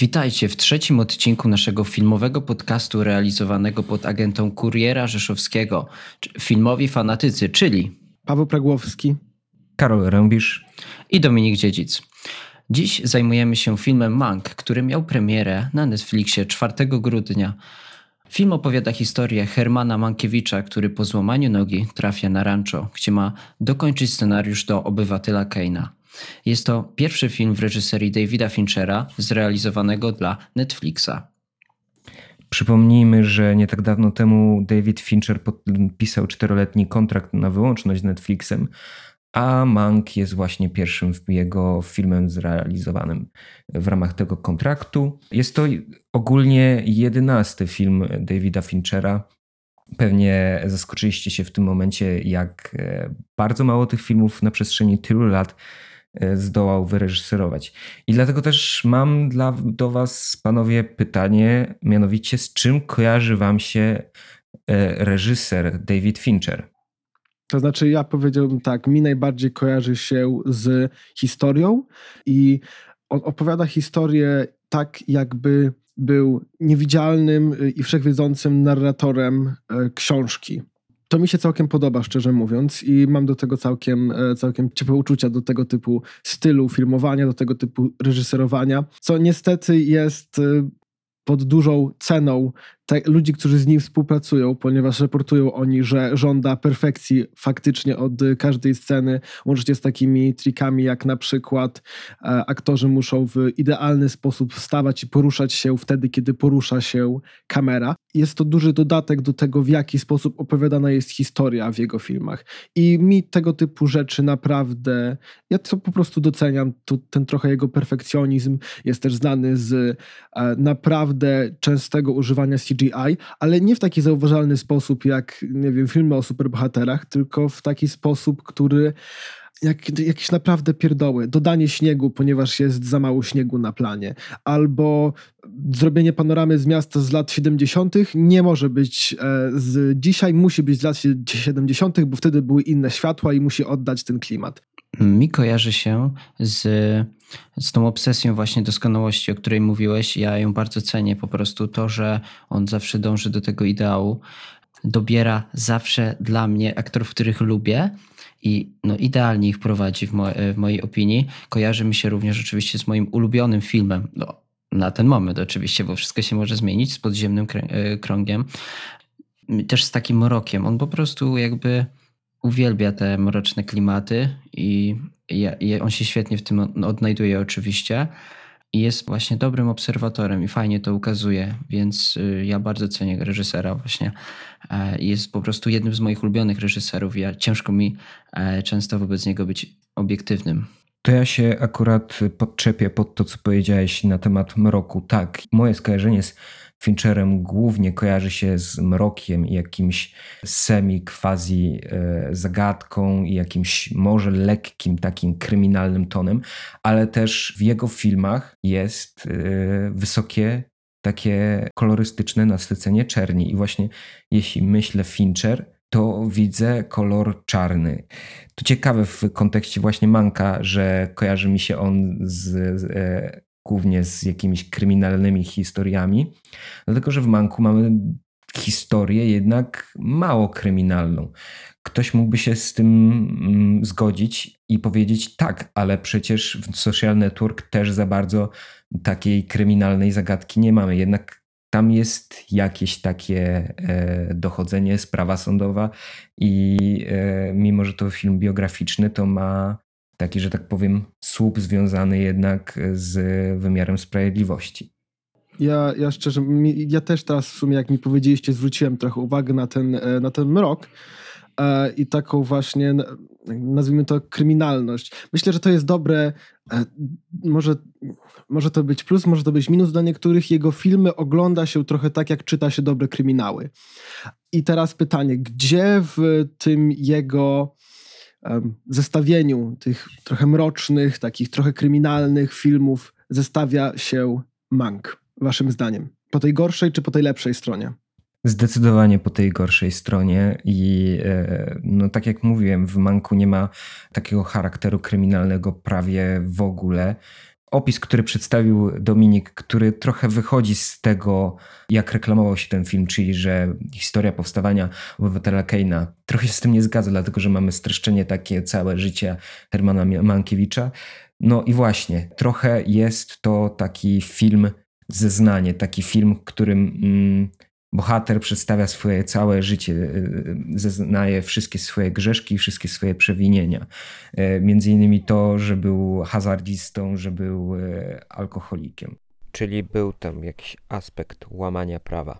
Witajcie w trzecim odcinku naszego filmowego podcastu realizowanego pod agentą Kuriera Rzeszowskiego, filmowi fanatycy, czyli Paweł Pragłowski, Karol Rębisz i Dominik Dziedzic. Dziś zajmujemy się filmem Mank, który miał premierę na Netflixie 4 grudnia. Film opowiada historię Hermana Mankiewicza, który po złamaniu nogi trafia na rancho, gdzie ma dokończyć scenariusz do Obywatela Keina. Jest to pierwszy film w reżyserii Davida Finchera zrealizowanego dla Netflixa. Przypomnijmy, że nie tak dawno temu David Fincher podpisał czteroletni kontrakt na wyłączność z Netflixem, a Mank jest właśnie pierwszym jego filmem zrealizowanym w ramach tego kontraktu. Jest to ogólnie jedenasty film Davida Finchera. Pewnie zaskoczyliście się w tym momencie, jak e, bardzo mało tych filmów na przestrzeni tylu lat zdołał wyreżyserować. I dlatego też mam dla, do Was, panowie, pytanie, mianowicie z czym kojarzy Wam się e, reżyser David Fincher? To znaczy, ja powiedziałbym tak, mi najbardziej kojarzy się z historią i on opowiada historię tak, jakby był niewidzialnym i wszechwiedzącym narratorem e, książki to mi się całkiem podoba, szczerze mówiąc, i mam do tego całkiem, e, całkiem ciepłe uczucia do tego typu stylu filmowania, do tego typu reżyserowania, co niestety jest e, pod dużą ceną te, ludzi, którzy z nim współpracują, ponieważ raportują oni, że żąda perfekcji faktycznie od każdej sceny, łącznie z takimi trikami, jak na przykład e, aktorzy muszą w idealny sposób wstawać i poruszać się wtedy, kiedy porusza się kamera. Jest to duży dodatek do tego, w jaki sposób opowiadana jest historia w jego filmach. I mi tego typu rzeczy naprawdę, ja to po prostu doceniam, to, ten trochę jego perfekcjonizm jest też znany z e, naprawdę częstego używania CGI CGI, ale nie w taki zauważalny sposób jak, nie wiem, filmy o superbohaterach, tylko w taki sposób, który jak, jakieś naprawdę pierdoły. Dodanie śniegu, ponieważ jest za mało śniegu na planie. Albo zrobienie panoramy z miasta z lat 70. nie może być e, z dzisiaj, musi być z lat 70., bo wtedy były inne światła i musi oddać ten klimat. Mi kojarzy się z, z tą obsesją właśnie doskonałości, o której mówiłeś. Ja ją bardzo cenię, po prostu to, że on zawsze dąży do tego ideału. Dobiera zawsze dla mnie aktorów, których lubię i no, idealnie ich prowadzi w, mo w mojej opinii. Kojarzy mi się również oczywiście z moim ulubionym filmem. No, na ten moment oczywiście, bo wszystko się może zmienić z podziemnym e, krągiem. Też z takim mrokiem. On po prostu jakby uwielbia te mroczne klimaty i, i, on się świetnie w tym odnajduje oczywiście. I jest właśnie dobrym obserwatorem i fajnie to ukazuje, więc y, ja bardzo cenię reżysera właśnie. E, jest po prostu jednym z moich ulubionych reżyserów. Ja ciężko mi e, często wobec niego być obiektywnym. To ja się akurat podczepię pod to, co powiedziałeś na temat mroku. Tak, moje skojarzenie z Fincherem głównie kojarzy się z mrokiem i jakimś semi-quasi e, zagadką i jakimś może lekkim takim kryminalnym tonem, ale też w jego filmach jest e, wysokie takie kolorystyczne nasycenie czerni i właśnie jeśli myślę Fincher, to widzę kolor czarny. To ciekawe w kontekście właśnie Manka, że kojarzy mi się on z, z e, głównie z jakimiś kryminalnymi historiami, dlatego że w Manku mamy historię jednak mało kryminalną. Ktoś mógłby się z tym mm, zgodzić i powiedzieć tak, ale przecież w Social Network też za bardzo takiej kryminalnej zagadki nie mamy. Jednak tam jest jakieś takie e, dochodzenie, sprawa sądowa i e, mimo, że to film biograficzny, to ma taki, że tak powiem, słup związany jednak z wymiarem sprawiedliwości. Ja, ja szczerze, ja też teraz w sumie, jak mi powiedzieliście, zwróciłem trochę uwagę na ten, e, na ten mrok e, i taką właśnie, nazwijmy to, kryminalność. Myślę, że to jest dobre. E, może, może to być plus, może to być minus dla niektórych. Jego filmy ogląda się trochę tak, jak czyta się dobre kryminały. I teraz pytanie, gdzie w tym jego zestawieniu tych trochę mrocznych, takich trochę kryminalnych filmów zestawia się Mank, waszym zdaniem? Po tej gorszej czy po tej lepszej stronie? Zdecydowanie po tej gorszej stronie i e, no tak jak mówiłem, w Manku nie ma takiego charakteru kryminalnego prawie w ogóle. Opis, który przedstawił Dominik, który trochę wychodzi z tego, jak reklamował się ten film, czyli że historia powstawania obywatela Keina trochę się z tym nie zgadza, dlatego że mamy streszczenie takie całe życie Hermana Mankiewicza. No i właśnie, trochę jest to taki film zeznanie, taki w którym mm, bohater przedstawia swoje całe życie, y, y, zeznaje wszystkie swoje grzeszki, wszystkie swoje przewinienia. Y, między innymi to, że był hazardzistą, że był alkoholikiem. Czyli był tam jakiś aspekt łamania prawa.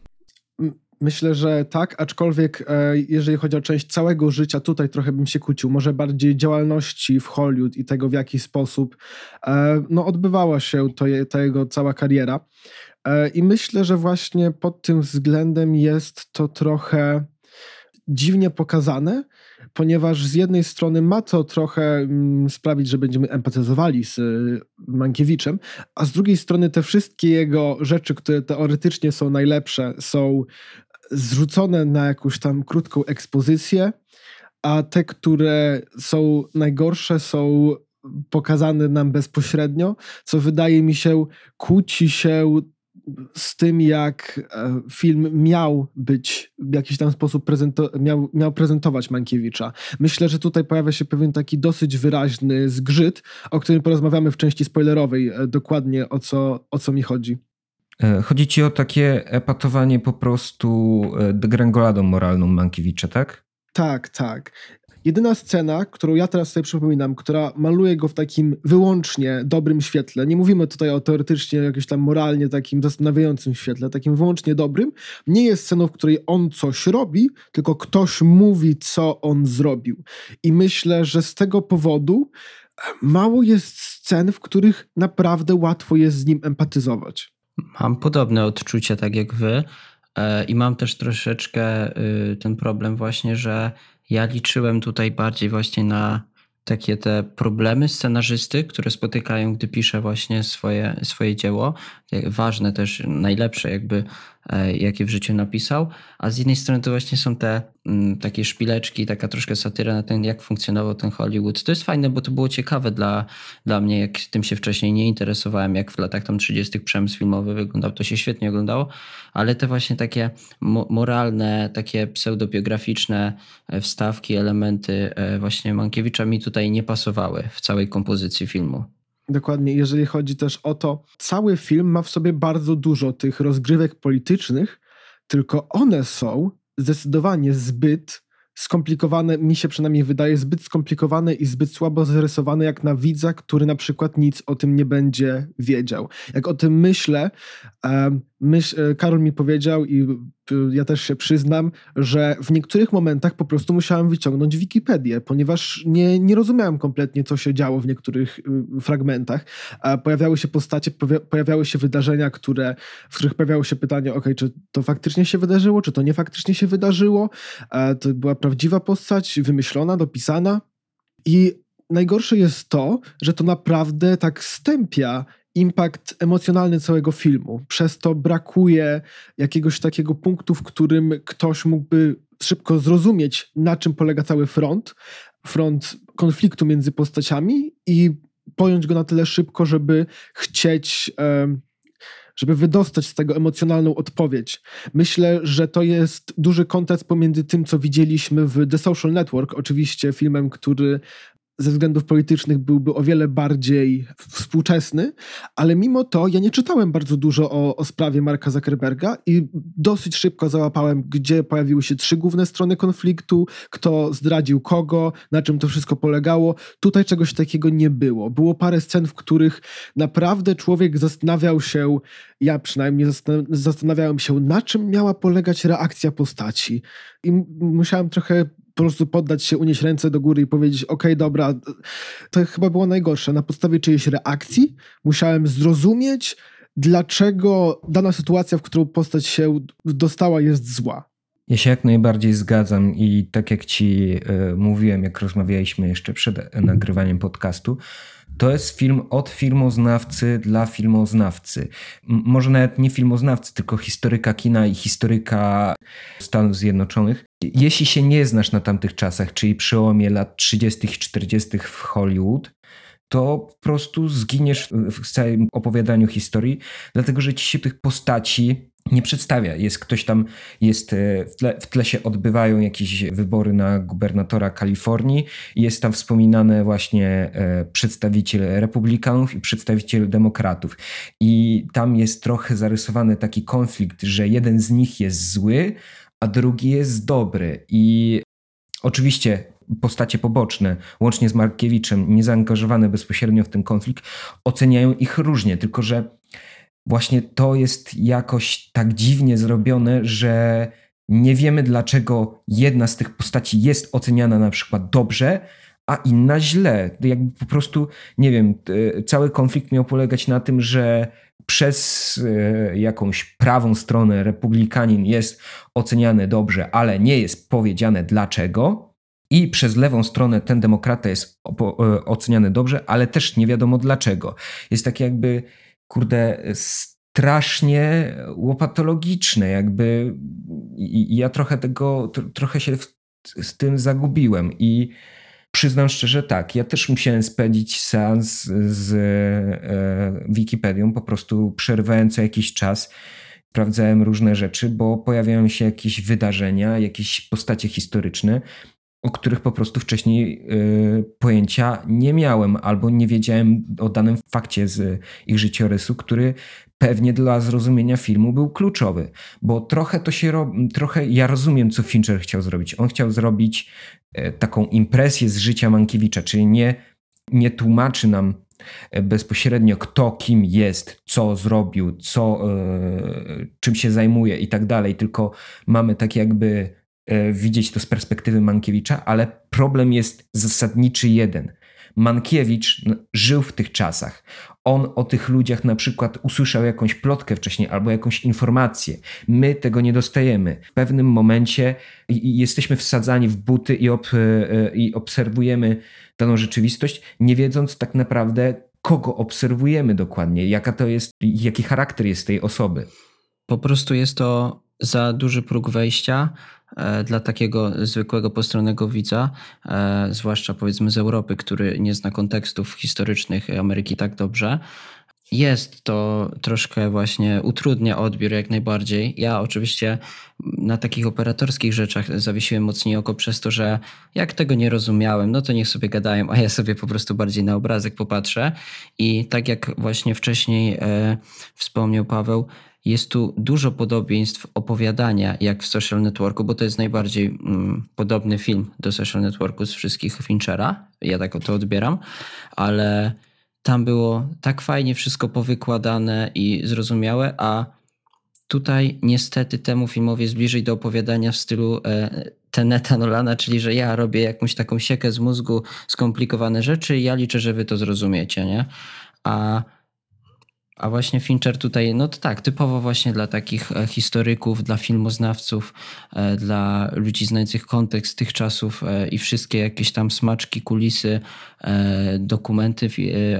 Myślę, że tak, aczkolwiek e, jeżeli chodzi o część całego życia, tutaj trochę bym się kłócił. Może bardziej działalności w Hollywood i tego, w jaki sposób e, no, odbywała się to, ta jego cała kariera. E, I myślę, że właśnie pod tym względem jest to trochę dziwnie pokazane, ponieważ z jednej strony ma to trochę mm, sprawić, że będziemy empatyzowali z y, Mankiewiczem, a z drugiej strony te wszystkie jego rzeczy, które teoretycznie są najlepsze, są zrzucone na jakąś tam krótką ekspozycję, a te, które są najgorsze, są pokazane nam bezpośrednio, co wydaje mi się kłóci się z tym, jak e, film miał być w jakiś tam sposób prezento- miał, miał prezentować Mankiewicza. Myślę, że tutaj pojawia się pewien taki dosyć wyraźny zgrzyt, o którym porozmawiamy w części spoilerowej, e, dokładnie o co, o co mi chodzi. E, chodzi ci o takie epatowanie po prostu degrengoladą moralną Mankiewicza, tak? Tak, tak. Jedyna scena, którą ja teraz sobie przypominam, która maluje go w takim wyłącznie dobrym świetle, nie mówimy tutaj o teoretycznie jakimś tam moralnie takim zastanawiającym świetle, takim wyłącznie dobrym, nie jest sceną, w której on coś robi, tylko ktoś mówi, co on zrobił. I myślę, że z tego powodu mało jest scen, w których naprawdę łatwo jest z nim empatyzować. Mam podobne odczucia, tak jak wy. E, I mam też troszeczkę y, ten problem właśnie, że ja liczyłem tutaj bardziej właśnie na takie te problemy scenarzysty, które spotykają, gdy pisze właśnie swoje, swoje dzieło. Ważne też, najlepsze jakby E, jakie w życiu napisał, a z jednej strony to właśnie są te mm, takie szpileczki, taka troszkę satyra na ten, jak funkcjonował ten Hollywood. To jest fajne, bo to było ciekawe dla, dla mnie, jak tym się wcześniej nie interesowałem, jak w latach tam 30. przemysł filmowy wyglądał, to się świetnie oglądało, ale te właśnie takie mo moralne, takie pseudobiograficzne e, wstawki, elementy e, właśnie Mankiewicza mi tutaj nie pasowały w całej kompozycji filmu. Dokładnie, jeżeli chodzi też o to, cały film ma w sobie bardzo dużo tych rozgrywek politycznych, tylko one są zdecydowanie zbyt skomplikowane, mi się przynajmniej wydaje, zbyt skomplikowane i zbyt słabo zarysowane jak na widza, który na przykład nic o tym nie będzie wiedział. Jak o tym myślę, myśl, e, Karol mi powiedział i ja też się przyznam, że w niektórych momentach po prostu musiałem wyciągnąć Wikipedię, ponieważ nie, nie rozumiałem kompletnie, co się działo w niektórych y, fragmentach. Pojawiały się postacie, pojawiały się wydarzenia, które, w których pojawiało się pytanie, ok, czy to faktycznie się wydarzyło, czy to nie faktycznie się wydarzyło. To była prawdziwa postać, wymyślona, dopisana. I najgorsze jest to, że to naprawdę tak stępia impact emocjonalny całego filmu. Przez to brakuje jakiegoś takiego punktu, w którym ktoś mógłby szybko zrozumieć, na czym polega cały front, front konfliktu między postaciami i pojąć go na tyle szybko, żeby chcieć. żeby wydostać z tego emocjonalną odpowiedź. Myślę, że to jest duży kontrast pomiędzy tym, co widzieliśmy w The Social Network, oczywiście filmem, który ze względów politycznych byłby o wiele bardziej współczesny, ale mimo to ja nie czytałem bardzo dużo o, o sprawie Marka Zuckerberga i dosyć szybko załapałem, gdzie pojawiły się trzy główne strony konfliktu, kto zdradził kogo, na czym to wszystko polegało. Tutaj czegoś takiego nie było. Było parę scen, w których naprawdę człowiek zastanawiał się, ja przynajmniej zastanawiałem się, na czym miała polegać reakcja postaci. I musiałem trochę po prostu poddać się, unieść ręce do góry i powiedzieć, ok, dobra, to chyba było najgorsze. Na podstawie czyjejś reakcji musiałem zrozumieć, dlaczego dana sytuacja, w którą postać się dostała, jest zła. Ja się jak najbardziej zgadzam i tak jak ci y, mówiłem, jak rozmawialiśmy jeszcze przed nagrywaniem podcastu, to jest film od filmoznawcy dla filmoznawcy. Może nawet nie filmoznawcy, tylko historyka kina i historyka Stanów Zjednoczonych. Jeśli się nie znasz na tamtych czasach, czyli przełomie lat 30. i 40. w Hollywood, to po prostu zginiesz w całym opowiadaniu historii, dlatego że ci się tych postaci nie przedstawia. Jest ktoś tam, jest e, w tle, w tle się odbywają jakieś wybory na gubernatora Kalifornii jest tam wspominane właśnie e, przedstawiciel republikanów i przedstawiciel demokratów. I tam jest trochę zarysowany taki konflikt, że jeden z nich jest zły, a drugi jest dobry. I oczywiście postacie poboczne, łącznie z Markiewiczem, niezaangażowane bezpośrednio w ten konflikt, oceniają ich różnie, tylko że właśnie to jest jakoś tak dziwnie zrobione, że nie wiemy, dlaczego jedna z tych postaci jest oceniana na przykład dobrze, a inna źle. Jakby po prostu, nie wiem, cały konflikt miał polegać na tym, że przez e, jakąś prawą stronę republikanin jest oceniany dobrze, ale nie jest powiedziane dlaczego. I przez lewą stronę ten demokrata jest e, oceniany dobrze, ale też nie wiadomo dlaczego. Jest tak jakby kurde, strasznie łopatologiczne, jakby i, ja trochę tego, trochę się w, z tym zagubiłem. I przyznam szczerze, tak, ja też musiałem spędzić seans z e, Wikipedią, po prostu przerwałem co jakiś czas, sprawdzałem różne rzeczy, bo pojawiają się jakieś wydarzenia, jakieś postacie historyczne, o których po prostu wcześniej y, pojęcia nie miałem albo nie wiedziałem o danym fakcie z ich życiorysu, który pewnie dla zrozumienia filmu był kluczowy, bo trochę to się robi, trochę ja rozumiem, co Fincher chciał zrobić. On chciał zrobić y, taką impresję z życia Mankiewicza, czyli nie, nie tłumaczy nam e, bezpośrednio kto kim jest, co zrobił, co, y, czym się zajmuje i tak dalej, tylko mamy tak jakby E, widzieć to z perspektywy Mankiewicza, ale problem jest zasadniczy jeden. Mankiewicz żył w tych czasach. On o tych ludziach na przykład usłyszał jakąś plotkę wcześniej albo jakąś informację. My tego nie dostajemy. W pewnym momencie jesteśmy wsadzani w buty i, ob, e, i obserwujemy daną rzeczywistość, nie wiedząc tak naprawdę, kogo obserwujemy dokładnie, jaka to jest, jaki charakter jest tej osoby. Po prostu jest to za duży próg wejścia E, dla takiego zwykłego postronnego widza, e, zwłaszcza powiedzmy z Europy, który nie zna kontekstów historycznych Ameryki tak dobrze. Jest to troszkę właśnie utrudnia odbiór jak najbardziej. Ja oczywiście na takich operatorskich rzeczach zawiesiłem mocniej oko przez to, że jak tego nie rozumiałem, no to niech sobie gadają, a ja sobie po prostu bardziej na obrazek popatrzę. I tak jak właśnie wcześniej e, wspomniał Paweł, jest tu dużo podobieństw opowiadania, jak w Social Networku, bo to jest najbardziej mm, podobny film do Social Networku z wszystkich Finchera. Ja tak to odbieram, ale tam było tak fajnie wszystko powykładane i zrozumiałe, a tutaj niestety temu filmowi jest bliżej do opowiadania w stylu e, Teneta Nolana, czyli że ja robię jakąś taką siekę z mózgu, skomplikowane rzeczy i ja liczę, że wy to zrozumiecie, nie? A a właśnie Fincher tutaj, no to tak, typowo właśnie dla takich e, historyków, dla filmoznawców, e, dla ludzi znających kontekst tych czasów e, i wszystkie jakieś tam smaczki, kulisy, dokumenty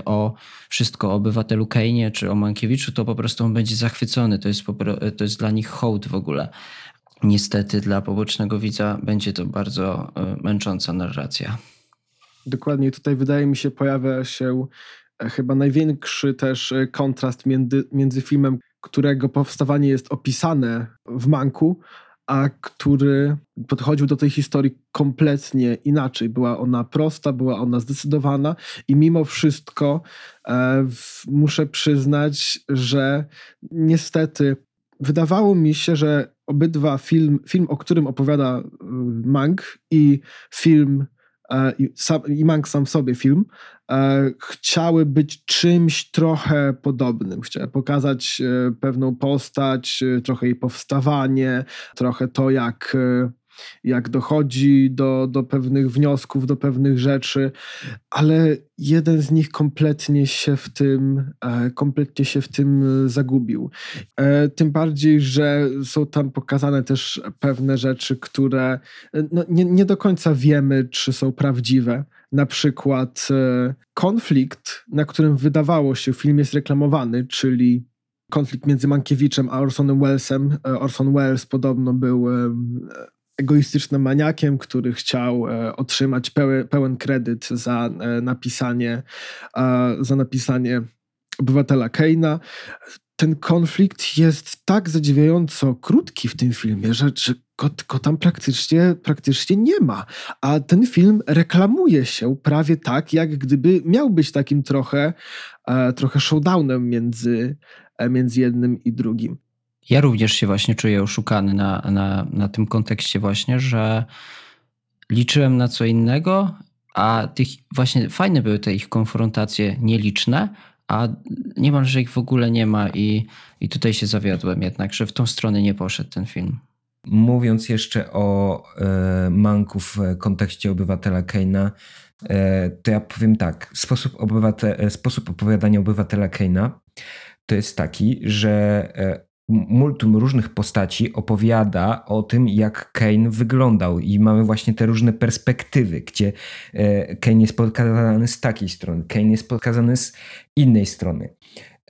o wszystko o obywatelu Kejnie czy o Mankiewiczu, to po prostu on będzie zachwycony. To jest, to jest dla nich hołd w ogóle. Niestety dla pobocznego widza będzie to bardzo męcząca narracja. Dokładnie, tutaj wydaje mi się pojawia się chyba największy też e, kontrast między, między filmem, którego powstawanie jest opisane w Manku, a który podchodził do tej historii kompletnie inaczej. Była ona prosta, była ona zdecydowana i mimo wszystko e, w, muszę przyznać, że niestety wydawało mi się, że obydwa film, film o którym opowiada e, Mank i film E, i, sam, i Mank sam w sobie film, chciały być czymś trochę podobnym. Chciały pokazać e, pewną postać, trochę jej powstawanie, trochę to, jak jak dochodzi do, do pewnych wniosków, do pewnych rzeczy, ale jeden z nich kompletnie się w tym, e, kompletnie się w tym zagubił. E, tym bardziej, że są tam pokazane też pewne rzeczy, które no, nie, nie do końca wiemy, czy są prawdziwe. Na przykład e, konflikt, na którym wydawało się film jest reklamowany, czyli konflikt między Mankiewiczem a Orsonem Wellesem. Orson Welles podobno był egoistycznym maniakiem, który chciał e, otrzymać pełen, kredyt za e, napisanie, e, za napisanie obywatela Keina. Ten konflikt jest tak zadziwiająco krótki w tym filmie, że, że go, go tam praktycznie, praktycznie nie ma. A ten film reklamuje się prawie tak, jak gdyby miał być takim trochę, e, trochę showdownem między, e, między jednym i drugim. Ja również się właśnie czuję oszukany na, na, na tym kontekście właśnie, że liczyłem na co innego, a tych właśnie fajne były te ich konfrontacje nieliczne, a niemalże ich w ogóle nie ma i, i tutaj się zawiodłem jednak, że w tą stronę nie poszedł ten film. Mówiąc jeszcze o e, Manku w kontekście obywatela Keina, e, to ja powiem tak. Sposób, obywate, e, sposób opowiadania obywatela Keina to jest taki, że e, multum różnych postaci opowiada o tym, jak Kane wyglądał i mamy właśnie te różne perspektywy, gdzie Kane jest pokazany z takiej strony, Kane jest pokazany z innej strony.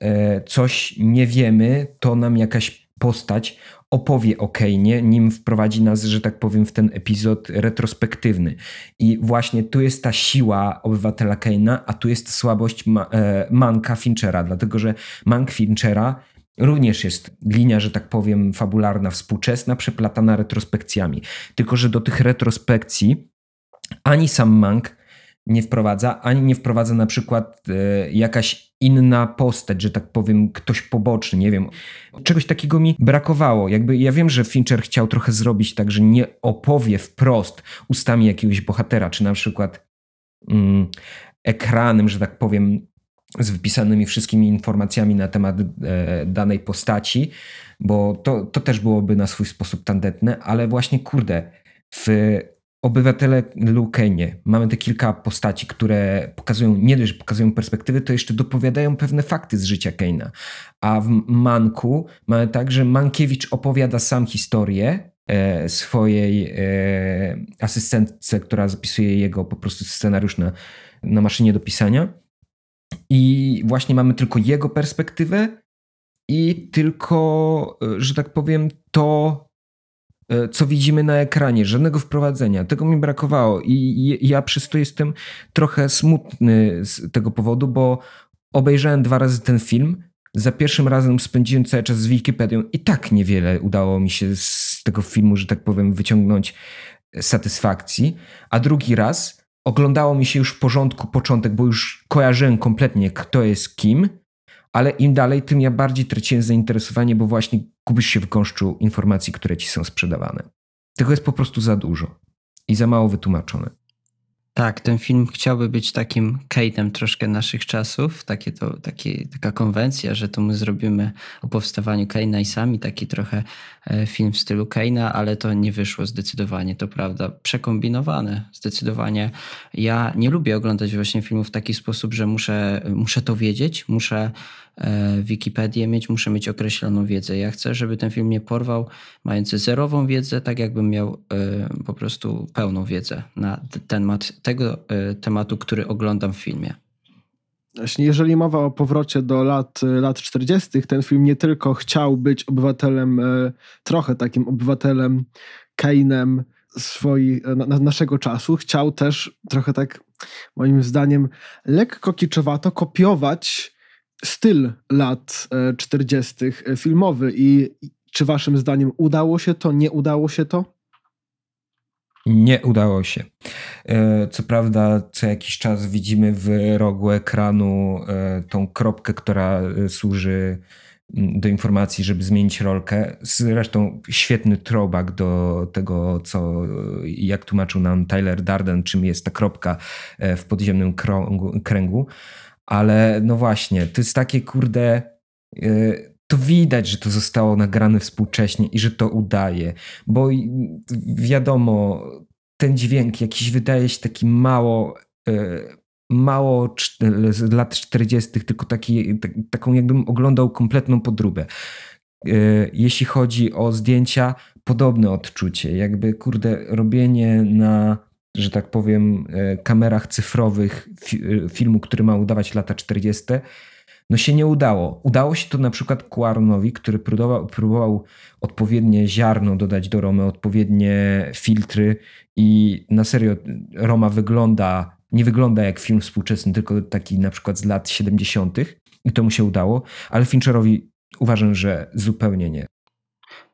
E, coś nie wiemy, to nam jakaś postać opowie o Kane'ie, nim wprowadzi nas, że tak powiem, w ten epizod retrospektywny. I właśnie tu jest ta siła obywatela Kane'a, a tu jest słabość ma e, Manka Finchera, dlatego że Mank Finchera Również jest linia, że tak powiem, fabularna, współczesna, przeplatana retrospekcjami. Tylko, że do tych retrospekcji ani sam Mank nie wprowadza, ani nie wprowadza na przykład e, jakaś inna postać, że tak powiem, ktoś poboczny, nie wiem. Czegoś takiego mi brakowało. Jakby ja wiem, że Fincher chciał trochę zrobić tak, że nie opowie wprost ustami jakiegoś bohatera, czy na przykład mm, ekranem, że tak powiem, z wypisanymi wszystkimi informacjami na temat e, danej postaci, bo to, to też byłoby na swój sposób tandetne, ale właśnie kurde, w Obywatele Lukenie mamy te kilka postaci, które pokazują, nie dość, że pokazują perspektywy, to jeszcze dopowiadają pewne fakty z życia Keina. A w Manku mamy tak, że Mankiewicz opowiada sam historię e, swojej e, asystentce, która zapisuje jego po prostu scenariusz na, na maszynie do pisania i właśnie mamy tylko jego perspektywę i tylko, e, że tak powiem, to, co widzimy na ekranie, żadnego wprowadzenia. Tego mi brakowało i ja przez to jestem trochę smutny z tego powodu, bo obejrzałem dwa razy ten film. Za pierwszym razem spędziłem cały czas z Wikipedią i tak niewiele udało mi się z tego filmu, że tak powiem, wyciągnąć satysfakcji. A drugi raz oglądało mi się już w porządku początek, bo już kojarzyłem kompletnie, kto jest kim, ale im dalej, tym ja bardziej traciłem zainteresowanie, bo właśnie gubisz się w gąszczu informacji, które ci są sprzedawane. Tego jest po prostu za dużo i za mało wytłumaczone. Tak, ten film chciałby być takim Kate'em troszkę naszych czasów, takie to, takie, taka konwencja, że to my zrobimy o powstawaniu Kane'a i sami taki trochę e, film w stylu Kane'a, ale to nie wyszło zdecydowanie, to prawda, przekombinowane zdecydowanie. Ja nie lubię oglądać właśnie filmów w taki sposób, że muszę, muszę to wiedzieć, muszę Wikipedię mieć, muszę mieć określoną wiedzę. Ja chcę, żeby ten film mnie porwał, mając zerową wiedzę, tak jakbym miał e, po prostu pełną wiedzę na temat tego e, tematu, który oglądam w filmie. Właśnie jeżeli mowa o powrocie do lat, lat 40., ten film nie tylko chciał być obywatelem, trochę takim obywatelem Kainem swoi, na, naszego czasu, chciał też trochę tak, moim zdaniem, lekko kiczowato kopiować styl lat 40. E, e, filmowy i czy waszym zdaniem udało się to, nie udało się to? Nie udało się. E, co prawda, co jakiś czas widzimy w rogu ekranu tą kropkę, która służy do informacji, żeby zmienić rolkę. Zresztą świetny throwback do tego, co jak tłumaczył nam Tyler Darden, czym jest ta kropka w podziemnym krągu, kręgu ale no właśnie, to jest takie kurde. Yy, to widać, że to zostało nagrane współcześnie i że to udaje, bo wiadomo, ten dźwięk jakiś wydaje się taki mało, yy, mało z lat 40., tylko taki, tak, taką jakbym oglądał kompletną podróbę. Yy, jeśli chodzi o zdjęcia, podobne odczucie, jakby kurde, robienie na że tak powiem, e, kamerach cyfrowych e, filmu, który ma udawać lata 40., no się nie udało. Udało się to na przykład Cuaronowi, który próbował, próbował odpowiednie ziarno dodać do Romy, odpowiednie filtry i na serio Roma wygląda, nie wygląda jak film współczesny, tylko taki na przykład z lat 70. i to mu się udało, ale Fincherowi uważam, że zupełnie nie.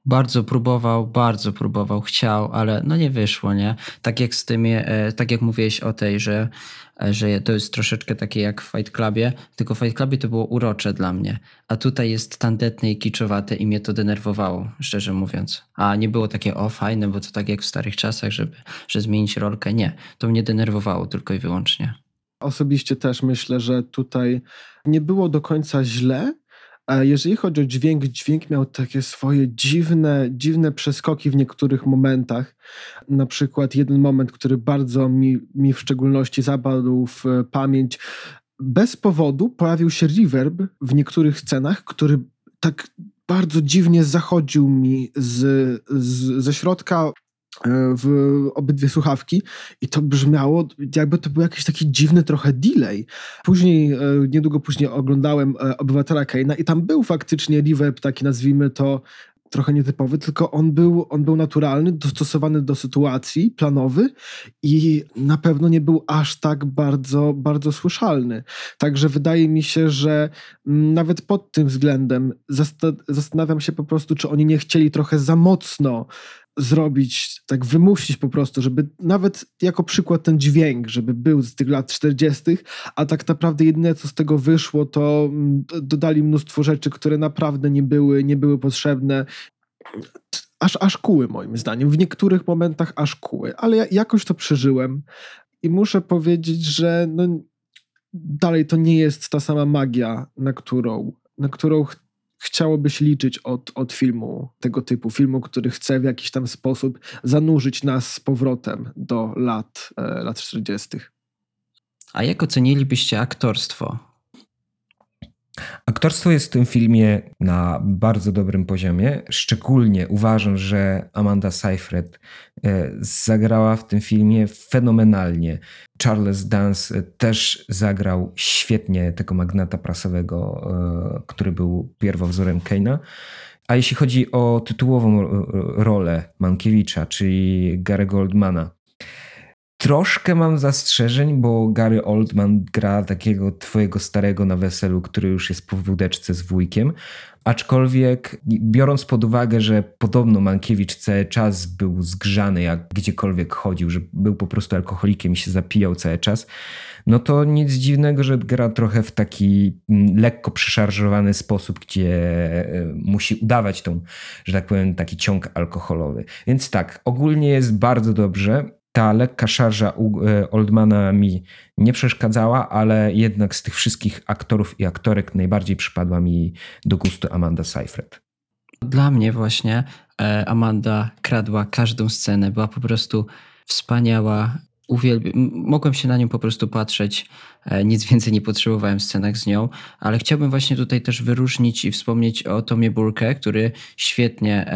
Bardzo próbował, bardzo próbował, chciał, ale no nie wyszło, nie? Tak jak z tymi, e, tak jak mówiłeś o tej, że, e, że to jest troszeczkę takie jak w Fight Clubie, tylko w Fight Clubie to było urocze dla mnie, a tutaj jest tandetne i kiczowate i mnie to denerwowało, szczerze mówiąc. A nie było takie o fajne, bo to tak jak w starych czasach, żeby, że zmienić rolkę. Nie, to mnie denerwowało tylko i wyłącznie. Osobiście też myślę, że tutaj nie było do końca źle, jeżeli chodzi o dźwięk, dźwięk miał takie swoje dziwne, dziwne przeskoki w niektórych momentach. Na przykład jeden moment, który bardzo mi, mi w szczególności zapadł w pamięć. Bez powodu pojawił się reverb w niektórych scenach, który tak bardzo dziwnie zachodził mi z, z, ze środka E, w obydwie słuchawki i to brzmiało, jakby to był jakiś taki dziwny trochę delay. Później, e, niedługo później oglądałem e, Obywatela Keina i tam był faktycznie reverb taki, nazwijmy to, trochę nietypowy, tylko on był, on był naturalny, dostosowany do sytuacji, planowy i na pewno nie był aż tak bardzo, bardzo słyszalny. Także wydaje mi się, że mm, nawet pod tym względem zastanawiam się po prostu, czy oni nie chcieli trochę za mocno zrobić, tak wymusić po prostu, żeby nawet jako przykład ten dźwięk, żeby był z tych lat 40., a tak naprawdę jedyne co z tego wyszło, to mm, dodali mnóstwo rzeczy, które naprawdę nie były, nie były potrzebne. Aż, aż kuły moim zdaniem. W niektórych momentach aż kuły, ale ja jakoś to przeżyłem i muszę powiedzieć, że no, dalej to nie jest ta sama magia, na którą, na którą chciałoby się liczyć od, od filmu tego typu, filmu, który chce w jakiś tam sposób zanurzyć nas z powrotem do lat, e, lat 40. A jak ocenilibyście aktorstwo? Aktorstwo jest w tym filmie na bardzo dobrym poziomie. Szczególnie uważam, że Amanda Seyfried e, zagrała w tym filmie fenomenalnie. Charles Dance też zagrał świetnie tego magnata prasowego, e, który był pierwowzorem Keina. A jeśli chodzi o tytułową rolę Mankiewicza, czyli Gary Goldmana, Troszkę mam zastrzeżeń, bo Gary Oldman gra takiego twojego starego na weselu, który już jest po wódeczce z wujkiem. Aczkolwiek biorąc pod uwagę, że podobno Mankiewicz cały czas był zgrzany, jak gdziekolwiek chodził, że był po prostu alkoholikiem i się zapijał cały czas, no to nic dziwnego, że gra trochę w taki mm, lekko przeszarżowany sposób, gdzie e, musi udawać tą, że tak powiem, taki ciąg alkoholowy. Więc tak, ogólnie jest bardzo dobrze ta lekka szarża e, Oldmana mi nie przeszkadzała, ale jednak z tych wszystkich aktorów i aktorek najbardziej przypadła mi do gustu Amanda Seyfried. Dla mnie właśnie e, Amanda kradła każdą scenę, była po prostu wspaniała. Uwielbi- mogłem się na nią po prostu patrzeć, e, nic więcej nie potrzebowałem w scenach z nią, ale chciałbym właśnie tutaj też wyróżnić i wspomnieć o Tomie Burke, który świetnie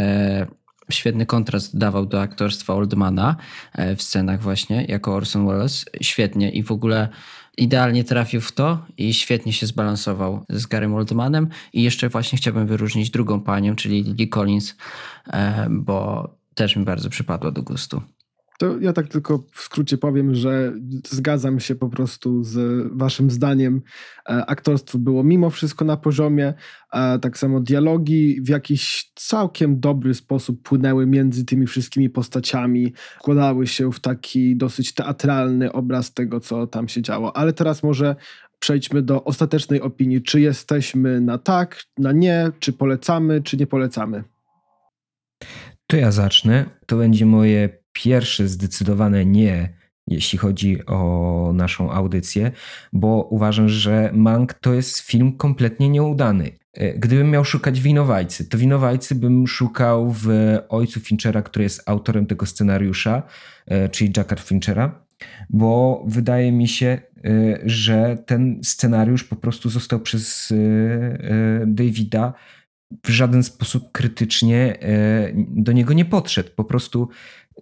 świetny kontrast dawał do aktorstwa Oldmana e, w scenach właśnie, jako Orson Welles. Świetnie i w ogóle idealnie trafił w to i świetnie się zbalansował z Garym Oldmanem. I jeszcze właśnie chciałbym wyróżnić drugą panią, czyli Lily Collins, e, bo też mi bardzo przypadła do gustu. To ja tak tylko w skrócie powiem, że zgadzam się po prostu z waszym zdaniem. E, aktorstwo było mimo wszystko na poziomie, tak samo dialogi w jakiś całkiem dobry sposób płynęły między tymi wszystkimi postaciami, składały się w taki dosyć teatralny obraz tego, co tam się działo. Ale teraz może przejdźmy do ostatecznej opinii. Czy jesteśmy na tak, na nie, czy polecamy, czy nie polecamy? To ja zacznę. To będzie moje pierwsze zdecydowane nie, jeśli chodzi o naszą audycję, bo uważam, że Mank to jest film kompletnie nieudany. E, gdybym miał szukać winowajcy, to winowajcy bym szukał w ojcu Finchera, który jest autorem tego scenariusza, e, czyli Jacka Finchera, bo wydaje mi się, e, że ten scenariusz po prostu został przez Davida w żaden sposób krytycznie do niego nie podszedł. Po prostu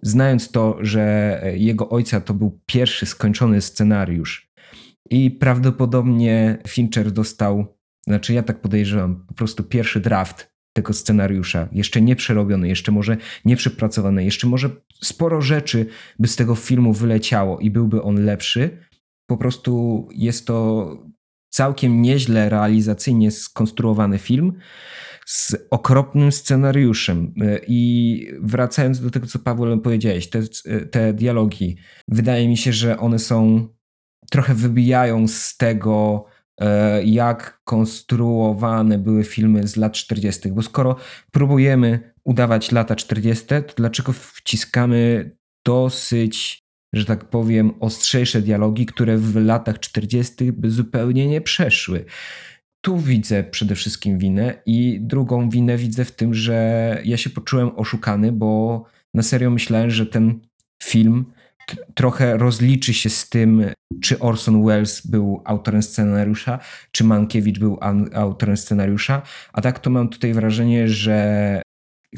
znając to, że jego ojca to był pierwszy skończony scenariusz i prawdopodobnie Fincher dostał znaczy ja tak podejrzewam, po prostu pierwszy draft tego scenariusza, jeszcze nie przerobiony, jeszcze może nie przepracowany, jeszcze może sporo rzeczy by z tego filmu wyleciało i byłby on lepszy. Po prostu jest to całkiem nieźle realizacyjnie skonstruowany film z okropnym scenariuszem. I wracając do tego, co Paweł powiedziałeś, te, te dialogi, wydaje mi się, że one są trochę wybijają z tego, e, jak konstruowane były filmy z lat 40., bo skoro próbujemy udawać lata 40., to dlaczego wciskamy dosyć, że tak powiem, ostrzejsze dialogi, które w latach 40. by zupełnie nie przeszły? Tu widzę przede wszystkim winę i drugą winę widzę w tym, że ja się poczułem oszukany, bo na serio myślałem, że ten film trochę rozliczy się z tym, czy Orson Welles był autorem scenariusza, czy Mankiewicz był autorem scenariusza, a tak to mam tutaj wrażenie, że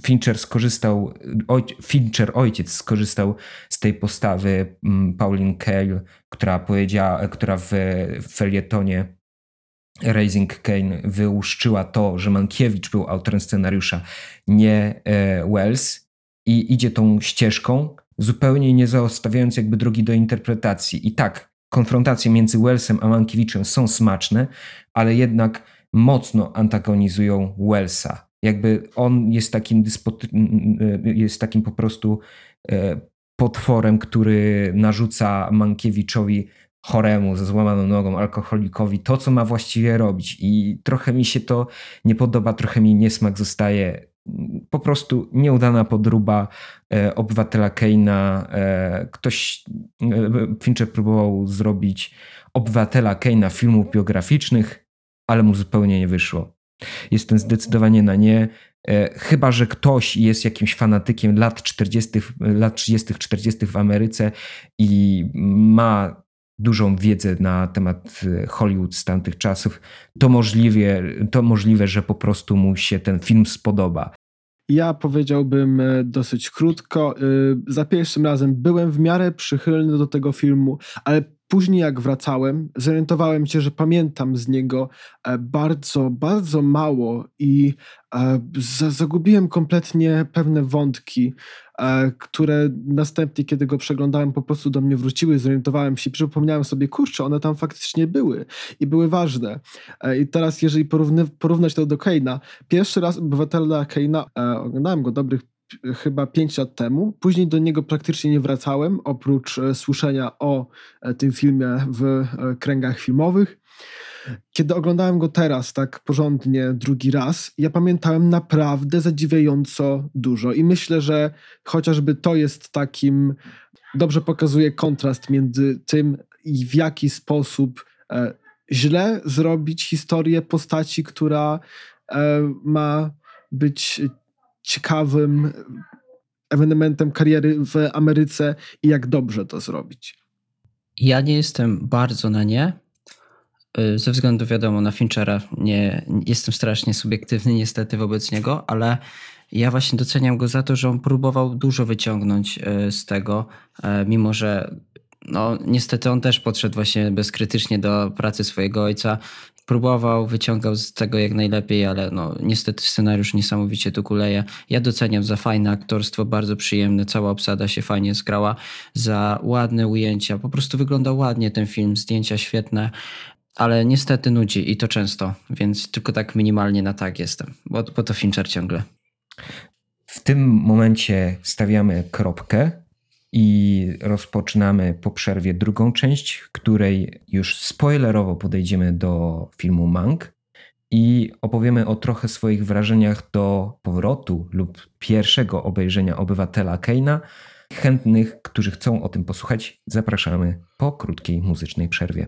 Fincher skorzystał, oj, Fincher ojciec skorzystał z tej postawy mm, Pauline Kael, która powiedziała, która w felietonie Raising Kane wyłuszczyła to, że Mankiewicz był autorem scenariusza, nie e, Wells i idzie tą ścieżką, zupełnie nie zostawiając jakby drogi do interpretacji. I tak, konfrontacje między Wellsem a Mankiewiczem są smaczne, ale jednak mocno antagonizują Wellsa. Jakby on jest takim, jest takim po prostu e, potworem, który narzuca Mankiewiczowi choremu, ze złamaną nogą, alkoholikowi, to, co ma właściwie robić. I trochę mi się to nie podoba, trochę mi niesmak zostaje po prostu nieudana podruba e, obywatela Keina. E, ktoś, e, Fincher próbował zrobić obywatela Keina filmów biograficznych, ale mu zupełnie nie wyszło. Jestem zdecydowanie na nie. E, chyba, że ktoś jest jakimś fanatykiem lat 40., lat 30., 40. w Ameryce i ma dużą wiedzę na temat e, Hollywood z tamtych czasów, to możliwe, to możliwe, że po prostu mu się ten film spodoba. Ja powiedziałbym e, dosyć krótko. E, za pierwszym razem byłem w miarę przychylny do tego filmu, ale później jak wracałem, zorientowałem się, że pamiętam z niego bardzo, bardzo mało i zagubiłem kompletnie pewne wątki. E, które następnie, kiedy go przeglądałem, po prostu do mnie wróciły, zorientowałem się, przypomniałem sobie, kurczę, one tam faktycznie były i były ważne. E, I teraz, jeżeli porówny, porównać to do Keina, pierwszy raz Obywatela Keina, e, oglądałem go dobrych chyba pięć lat temu. Później do niego praktycznie nie wracałem, oprócz słyszenia o tym filmie w kręgach filmowych. Kiedy oglądałem go teraz tak porządnie drugi raz, ja pamiętałem naprawdę zadziwiająco dużo i myślę, że chociażby to jest takim, dobrze pokazuje kontrast między tym i w jaki sposób e, źle zrobić historię postaci, która e, ma być ciekawym ewenementem kariery w Ameryce i jak dobrze to zrobić. Ja nie jestem bardzo na nie, Y, ze względu, wiadomo, na Finchera nie, jestem strasznie subiektywny niestety wobec niego, ale ja właśnie doceniam go za to, że on próbował dużo wyciągnąć y, z tego, y, mimo że no, niestety on też podszedł właśnie bezkrytycznie do pracy swojego ojca. Próbował, wyciągał z tego jak najlepiej, ale no, niestety scenariusz niesamowicie tu kuleje. Ja doceniam za fajne aktorstwo, bardzo przyjemne, cała obsada się fajnie zgrała, za ładne ujęcia. Po prostu wyglądał ładnie ten film, zdjęcia świetne ale niestety nudzi i to często, więc tylko tak minimalnie na tak jestem, bo, bo to Fincher ciągle. W tym momencie stawiamy kropkę i rozpoczynamy po przerwie drugą część, której już spoilerowo podejdziemy do filmu Mank i opowiemy o trochę swoich wrażeniach do powrotu lub pierwszego obejrzenia Obywatela Keina. Chętnych, którzy chcą o tym posłuchać, zapraszamy po krótkiej muzycznej przerwie.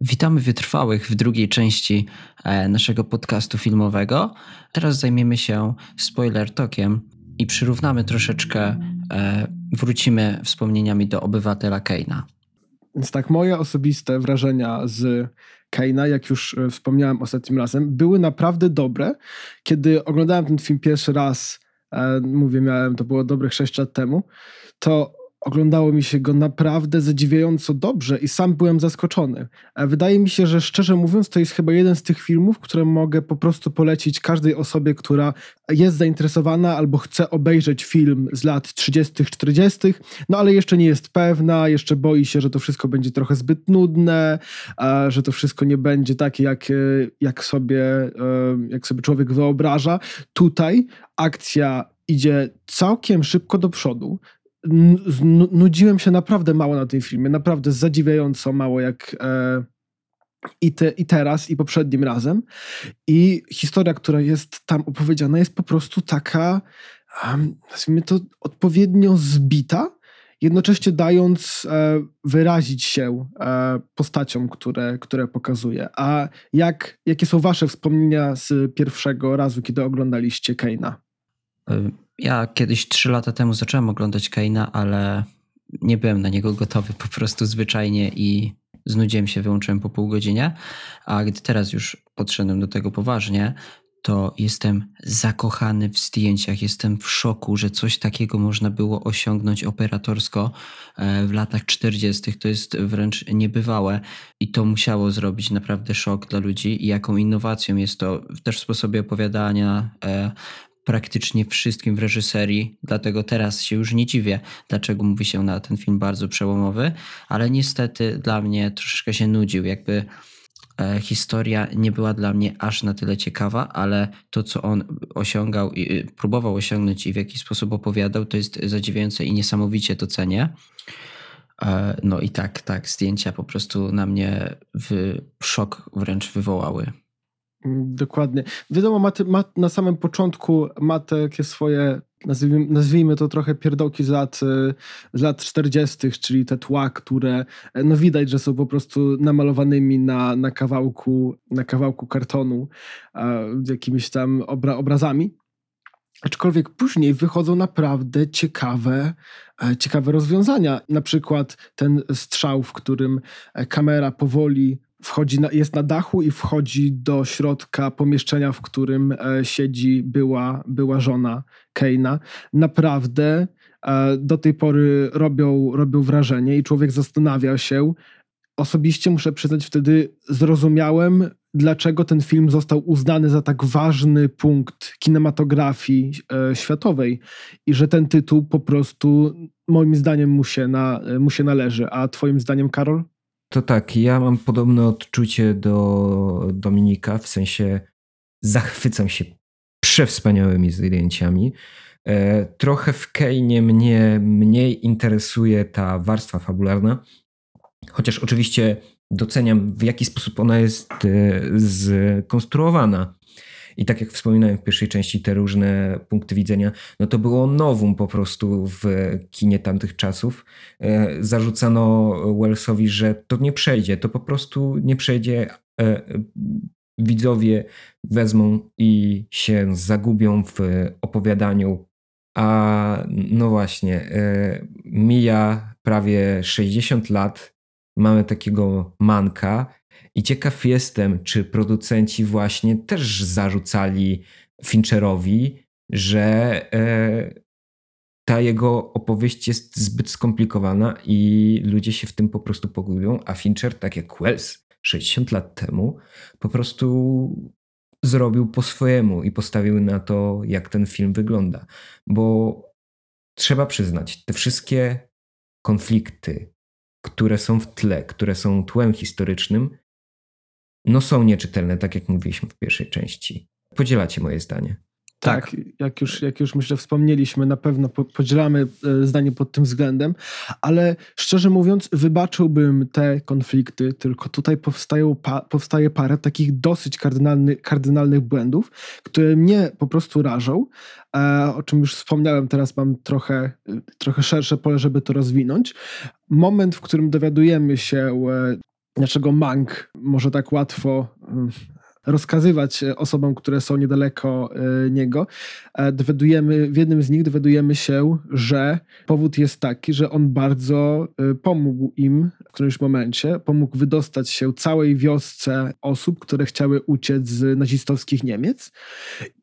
Witamy wytrwałych w drugiej części e, naszego podcastu filmowego. Teraz zajmiemy się spoiler tokiem i przyrównamy troszeczkę, e, wrócimy wspomnieniami do obywatela Keina. Więc tak, moje osobiste wrażenia z Keina, jak już e, wspomniałem ostatnim razem, były naprawdę dobre. Kiedy oglądałem ten film pierwszy raz, mówię, miałem, to było dobrych 6 lat temu, to oglądało mi się go naprawdę zadziwiająco dobrze i sam byłem zaskoczony. Wydaje mi się, że szczerze mówiąc, to jest chyba jeden z tych filmów, które mogę po prostu polecić każdej osobie, która jest zainteresowana albo chce obejrzeć film z lat 30., 40., no ale jeszcze nie jest pewna, jeszcze boi się, że to wszystko będzie trochę zbyt nudne, że to wszystko nie będzie takie, jak, e, jak, sobie, e, jak sobie człowiek wyobraża. Tutaj akcja idzie całkiem szybko do przodu nudziłem się naprawdę mało na tym filmie, naprawdę zadziwiająco mało jak e, i, te, i teraz, i poprzednim razem. I historia, która jest tam opowiedziana, jest po prostu taka, um, nazwijmy to, odpowiednio zbita, jednocześnie dając e, wyrazić się e, postaciom, które, które pokazuje. A jak, jakie są wasze wspomnienia z pierwszego razu, kiedy oglądaliście Keina? Ja kiedyś trzy lata temu zacząłem oglądać Keina, ale nie byłem na niego gotowy po prostu zwyczajnie i znudziłem się, wyłączyłem po pół godzinie. A gdy teraz już podszedłem do tego poważnie, to jestem zakochany w zdjęciach. Jestem w szoku, że coś takiego można było osiągnąć operatorsko e, w latach 40. To jest wręcz niebywałe i to musiało zrobić naprawdę szok dla ludzi. I jaką innowacją jest to też w sposobie opowiadania, e, praktycznie wszystkim w reżyserii, dlatego teraz się już nie dziwię, dlaczego mówi się na ten film bardzo przełomowy, ale niestety dla mnie troszeczkę się nudził, jakby e, historia nie była dla mnie aż na tyle ciekawa, ale to, co on osiągał i y, próbował osiągnąć i w jaki sposób opowiadał, to jest zadziwiające i niesamowicie to cenię. E, no i tak, tak, zdjęcia po prostu na mnie w szok wręcz wywołały. Mm, dokładnie. Wiadomo, na samym początku ma takie swoje, nazwijmy, nazwijmy to trochę pierdołki z lat, z lat 40., czyli te tła, które e, no widać, że są po prostu namalowanymi na, na, kawałku, na kawałku kartonu jakimiś tam obra, obrazami. Aczkolwiek później wychodzą naprawdę ciekawe, e, ciekawe rozwiązania. Na przykład ten strzał, w którym e, kamera powoli wchodzi na, jest na dachu i wchodzi do środka pomieszczenia, w którym e, siedzi była, była żona Keina. Naprawdę e, do tej pory robią, robią wrażenie i człowiek zastanawia się. Osobiście muszę przyznać, wtedy zrozumiałem, dlaczego ten film został uznany za tak ważny punkt kinematografii e, światowej i że ten tytuł po prostu moim zdaniem mu się, na, mu się należy. A twoim zdaniem, Karol? To tak, ja mam podobne odczucie do Dominika, w sensie zachwycam się przewspaniałymi zdjęciami. E, trochę w Kejnie mnie mniej interesuje ta warstwa fabularna, chociaż oczywiście doceniam w jaki sposób ona jest e, skonstruowana. I tak jak wspominałem w pierwszej części, te różne punkty widzenia, no to było nowum po prostu w kinie tamtych czasów. E, zarzucano Wellsowi, że to nie przejdzie, to po prostu nie przejdzie. E, widzowie wezmą i się zagubią w opowiadaniu. A no właśnie, e, mija prawie 60 lat, mamy takiego manka, i ciekaw jestem, czy producenci właśnie też zarzucali Fincherowi, że e, ta jego opowieść jest zbyt skomplikowana i ludzie się w tym po prostu pogubią, a Fincher, tak jak Wells 60 lat temu, po prostu zrobił po swojemu i postawił na to, jak ten film wygląda. Bo trzeba przyznać, te wszystkie konflikty, które są w tle, które są tłem historycznym, no są nieczytelne, tak jak mówiliśmy w pierwszej części. Podzielacie moje zdanie. Tak, tak, jak, już, jak już myślę wspomnieliśmy, na pewno podzielamy e, zdanie pod tym względem, ale szczerze mówiąc, wybaczyłbym te konflikty, tylko tutaj powstają, powstaje parę takich dosyć kardynalny, kardynalnych błędów, które mnie po prostu rażą, e, o czym już wspomniałem, teraz mam trochę, trochę szersze pole, żeby to rozwinąć. Moment, w którym dowiadujemy się e, dlaczego Mank może tak łatwo mm, rozkazywać osobom, które są niedaleko e, niego. E, dowiadujemy, w jednym z nich dowiadujemy się, że powód jest taki, że on bardzo e, pomógł im w którymś momencie, pomógł wydostać się całej wiosce osób, które chciały uciec z nazistowskich Niemiec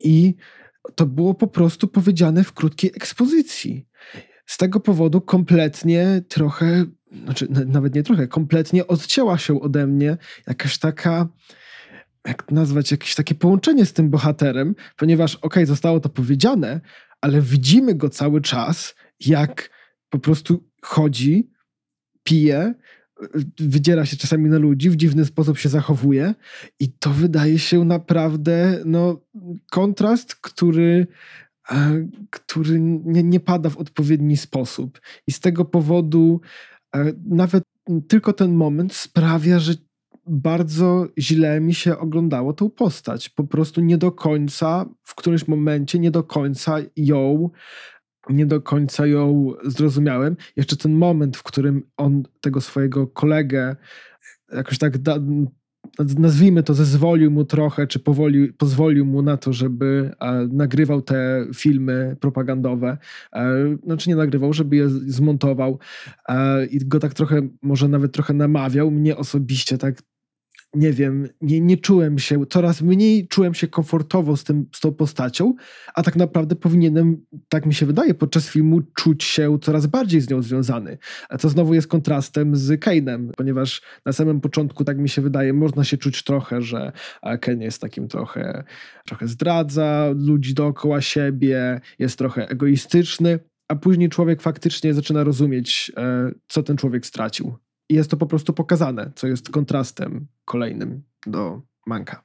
i to było po prostu powiedziane w krótkiej ekspozycji. Z tego powodu kompletnie trochę, znaczy nawet nie trochę, kompletnie odcięła się ode mnie jakaś taka jak nazwać, jakieś takie połączenie z tym bohaterem, ponieważ okej, okay, zostało to powiedziane, ale widzimy go cały czas, jak po prostu chodzi, pije, wydziera się czasami na ludzi, w dziwny sposób się zachowuje i to wydaje się naprawdę no, kontrast, który, e, który nie, nie pada w odpowiedni sposób. I z tego powodu e, nawet tylko ten moment sprawia, że bardzo źle mi się oglądało tą postać. Po prostu nie do końca, w którymś momencie nie do końca ją nie do końca ją zrozumiałem. Jeszcze ten moment, w którym on tego swojego kolegę jakoś tak da, nazwijmy to, zezwolił mu trochę, czy powoli, pozwolił mu na to, żeby e, nagrywał te filmy propagandowe. E, znaczy nie nagrywał, żeby je zmontował e, i go tak trochę, może nawet trochę namawiał. Mnie osobiście tak nie wiem, nie, nie czułem się, coraz mniej czułem się komfortowo z, tym, z tą postacią, a tak naprawdę powinienem, tak mi się wydaje, podczas filmu czuć się coraz bardziej z nią związany. Co znowu jest kontrastem z Kane'em, ponieważ na samym początku, tak mi się wydaje, można się czuć trochę, że Kane jest takim trochę, trochę zdradza ludzi dookoła siebie, jest trochę egoistyczny, a później człowiek faktycznie zaczyna rozumieć, e, co ten człowiek stracił. I jest to po prostu pokazane, co jest kontrastem kolejnym do Manka.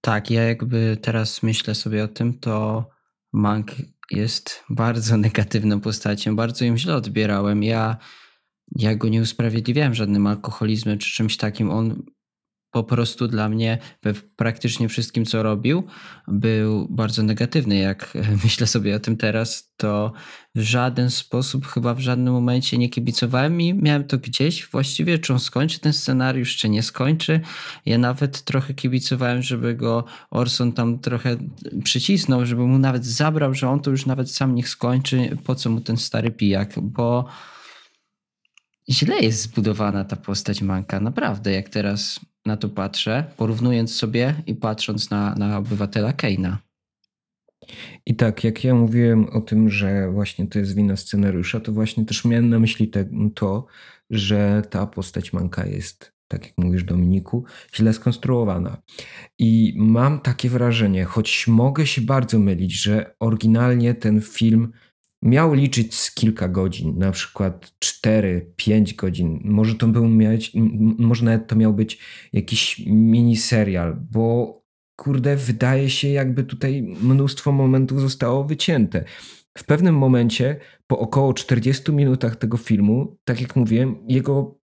Tak, ja jakby teraz myślę sobie o tym, to Mank jest bardzo negatywną postacią, bardzo ją źle odbierałem. Ja, ja go nie usprawiedliwiałem żadnym alkoholizmem czy czymś takim. On po prostu dla mnie we praktycznie wszystkim, co robił, był bardzo negatywny. Jak myślę sobie o tym teraz, to w żaden sposób, chyba w żadnym momencie nie kibicowałem i miałem to gdzieś właściwie, czy on skończy ten scenariusz, czy nie skończy. Ja nawet trochę kibicowałem, żeby go Orson tam trochę przycisnął, żeby mu nawet zabrał, że on to już nawet sam niech skończy, po co mu ten stary pijak, bo źle jest zbudowana ta postać Manka, naprawdę, jak teraz na to patrzę, porównując sobie i patrząc na, na obywatela Keina. I tak, jak ja mówiłem o tym, że właśnie to jest wina scenariusza, to właśnie też miałem na myśli te, to, że ta postać Manka jest, tak jak mówisz Dominiku, źle skonstruowana. I mam takie wrażenie, choć mogę się bardzo mylić, że oryginalnie ten film miał liczyć z kilka godzin, na przykład 4-5 godzin. Może to był mieć, może nawet to miał być jakiś mini serial, bo kurde, wydaje się, jakby tutaj mnóstwo momentów zostało wycięte. W pewnym momencie, po około 40 minutach tego filmu, tak jak mówiłem, jego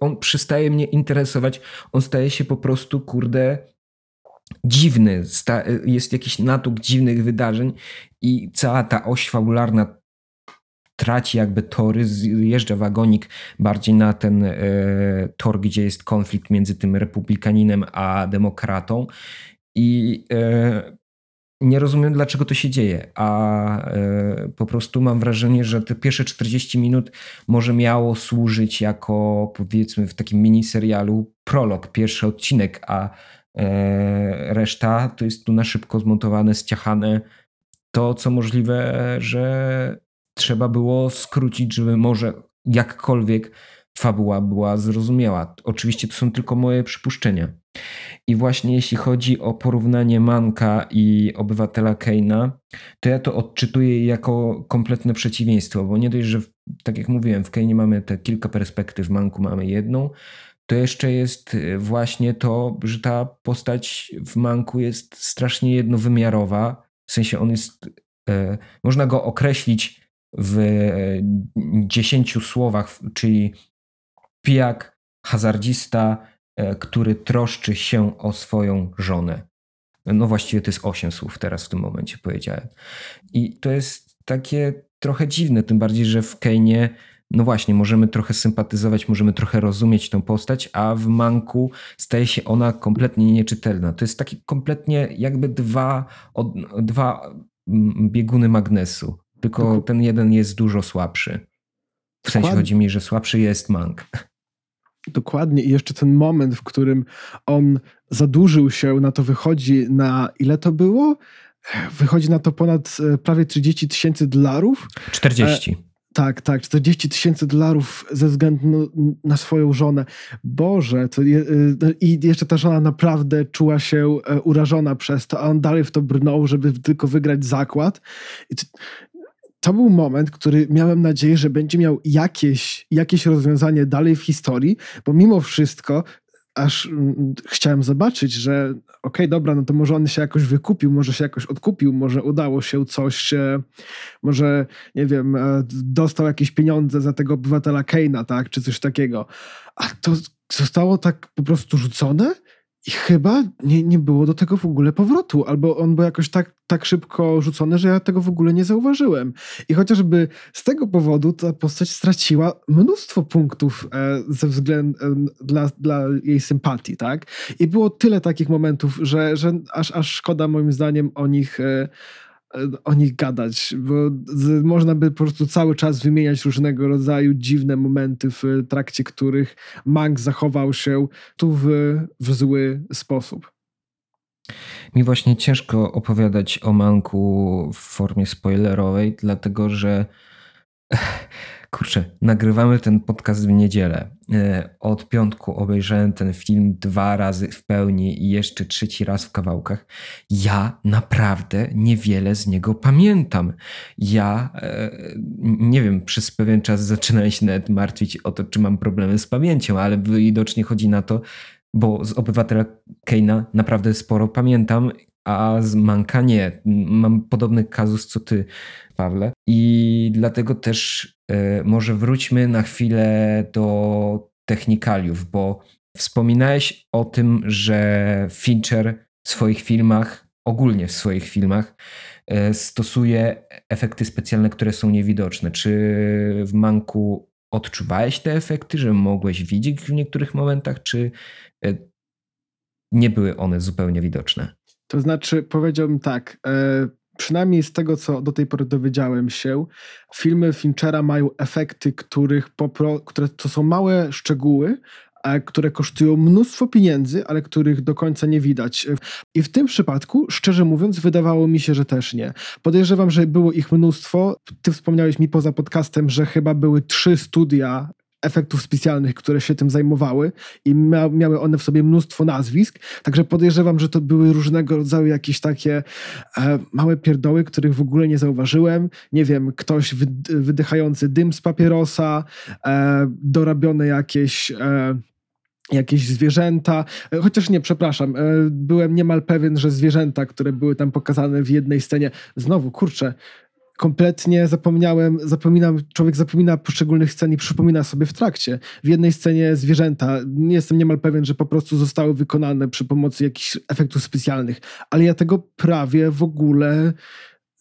on przestaje mnie interesować, on staje się po prostu, kurde, dziwny, jest jakiś natłok dziwnych wydarzeń i cała ta oś fabularna traci jakby tory, zjeżdża wagonik bardziej na ten e, tor, gdzie jest konflikt między tym republikaninem a demokratą. I e, nie rozumiem, dlaczego to się dzieje, a e, po prostu mam wrażenie, że te pierwsze 40 minut może miało służyć jako powiedzmy w takim miniserialu prolog, pierwszy odcinek, a reszta to jest tu na szybko zmontowane, ściachane. To, co możliwe, że trzeba było skrócić, żeby może jakkolwiek fabuła była zrozumiała. Oczywiście to są tylko moje przypuszczenia. I właśnie jeśli chodzi o porównanie Manka i obywatela Keina, to ja to odczytuję jako kompletne przeciwieństwo, bo nie dość, że tak jak mówiłem, w Keinie mamy te kilka perspektyw, w Manku mamy jedną, to jeszcze jest y, właśnie to, że ta postać w Manku jest strasznie jednowymiarowa. W sensie on jest, e, można go określić w e, dziesięciu słowach, czyli pijak, hazardzista, e, który troszczy się o swoją żonę. No właściwie to jest osiem słów teraz w tym momencie powiedziałem. I to jest takie trochę dziwne, tym bardziej, że w Kejnie no właśnie, możemy trochę sympatyzować, możemy trochę rozumieć tą postać, a w Manku staje się ona kompletnie nieczytelna. To jest takie kompletnie jakby dwa, od, dwa mm, bieguny magnesu, tylko ten jeden jest dużo słabszy. W sensie chodzi mi, że słabszy jest Mank. Dokładnie. I jeszcze ten moment, w którym on zadłużył się, na to wychodzi na ile to było? wychodzi na to ponad e, prawie 30 tysięcy dolarów. 40. Tak, tak, 40 tysięcy dolarów ze względu na swoją żonę. Boże, je, no i jeszcze ta żona naprawdę czuła się e, urażona przez to, a on dalej w to brnął, żeby tylko wygrać zakład. To, to był moment, który miałem nadzieję, że będzie miał jakieś, jakieś rozwiązanie dalej w historii, bo mimo wszystko aż mm, chciałem zobaczyć, że okej, okay, dobra, no to może on się jakoś wykupił, może się jakoś odkupił, może udało się coś, może, nie wiem, e, dostał jakieś pieniądze za tego obywatela Keina, tak, czy coś takiego. A to zostało tak po prostu rzucone i chyba nie, nie było do tego w ogóle powrotu, albo on był jakoś tak, tak szybko rzucony, że ja tego w ogóle nie zauważyłem. I chociażby z tego powodu ta postać straciła mnóstwo punktów e, ze względu e, dla, dla jej sympatii, tak? I było tyle takich momentów, że, że aż, aż szkoda moim zdaniem o nich. E, o nich gadać, bo z, można by po prostu cały czas wymieniać różnego rodzaju dziwne momenty, w trakcie których Mank zachował się tu w, w zły sposób. Mi właśnie ciężko opowiadać o Manku w formie spoilerowej, dlatego że Kurczę, nagrywamy ten podcast w niedzielę. E, od piątku obejrzałem ten film dwa razy w pełni i jeszcze trzeci raz w kawałkach. Ja naprawdę niewiele z niego pamiętam. Ja e, nie wiem, przez pewien czas zaczynałem się nawet martwić o to, czy mam problemy z pamięcią, ale widocznie chodzi na to, bo z obywatela Keina naprawdę sporo pamiętam, a z Manka nie. Mam podobny kazus co ty, Pawle. I dlatego też y, może wróćmy na chwilę do technikaliów, bo wspominałeś o tym, że Fincher w swoich filmach, ogólnie w swoich filmach, y, stosuje efekty specjalne, które są niewidoczne. Czy w Manku odczuwałeś te efekty, że mogłeś widzieć w niektórych momentach, czy y, nie były one zupełnie widoczne? To znaczy, powiedziałbym tak, e, przynajmniej z tego, co do tej pory dowiedziałem się, filmy Finchera mają efekty, których popro, które to są małe szczegóły, które kosztują mnóstwo pieniędzy, ale których do końca nie widać. I w tym przypadku, szczerze mówiąc, wydawało mi się, że też nie. Podejrzewam, że było ich mnóstwo. Ty wspomniałeś mi poza podcastem, że chyba były trzy studia efektów specjalnych, które się tym zajmowały i mia miały one w sobie mnóstwo nazwisk, także podejrzewam, że to były różnego rodzaju jakieś takie e, małe pierdoły, których w ogóle nie zauważyłem. Nie wiem, ktoś wy wydychający dym z papierosa, e, dorobione jakieś... E, jakieś zwierzęta, e, chociaż nie, przepraszam, e, byłem niemal pewien, że zwierzęta, które były tam pokazane w jednej scenie, znowu, kurczę, kompletnie zapomniałem, zapominam, człowiek zapomina poszczególnych scen i przypomina sobie w trakcie. W jednej scenie zwierzęta, jestem niemal pewien, że po prostu zostały wykonane przy pomocy jakichś efektów specjalnych, ale ja tego prawie w ogóle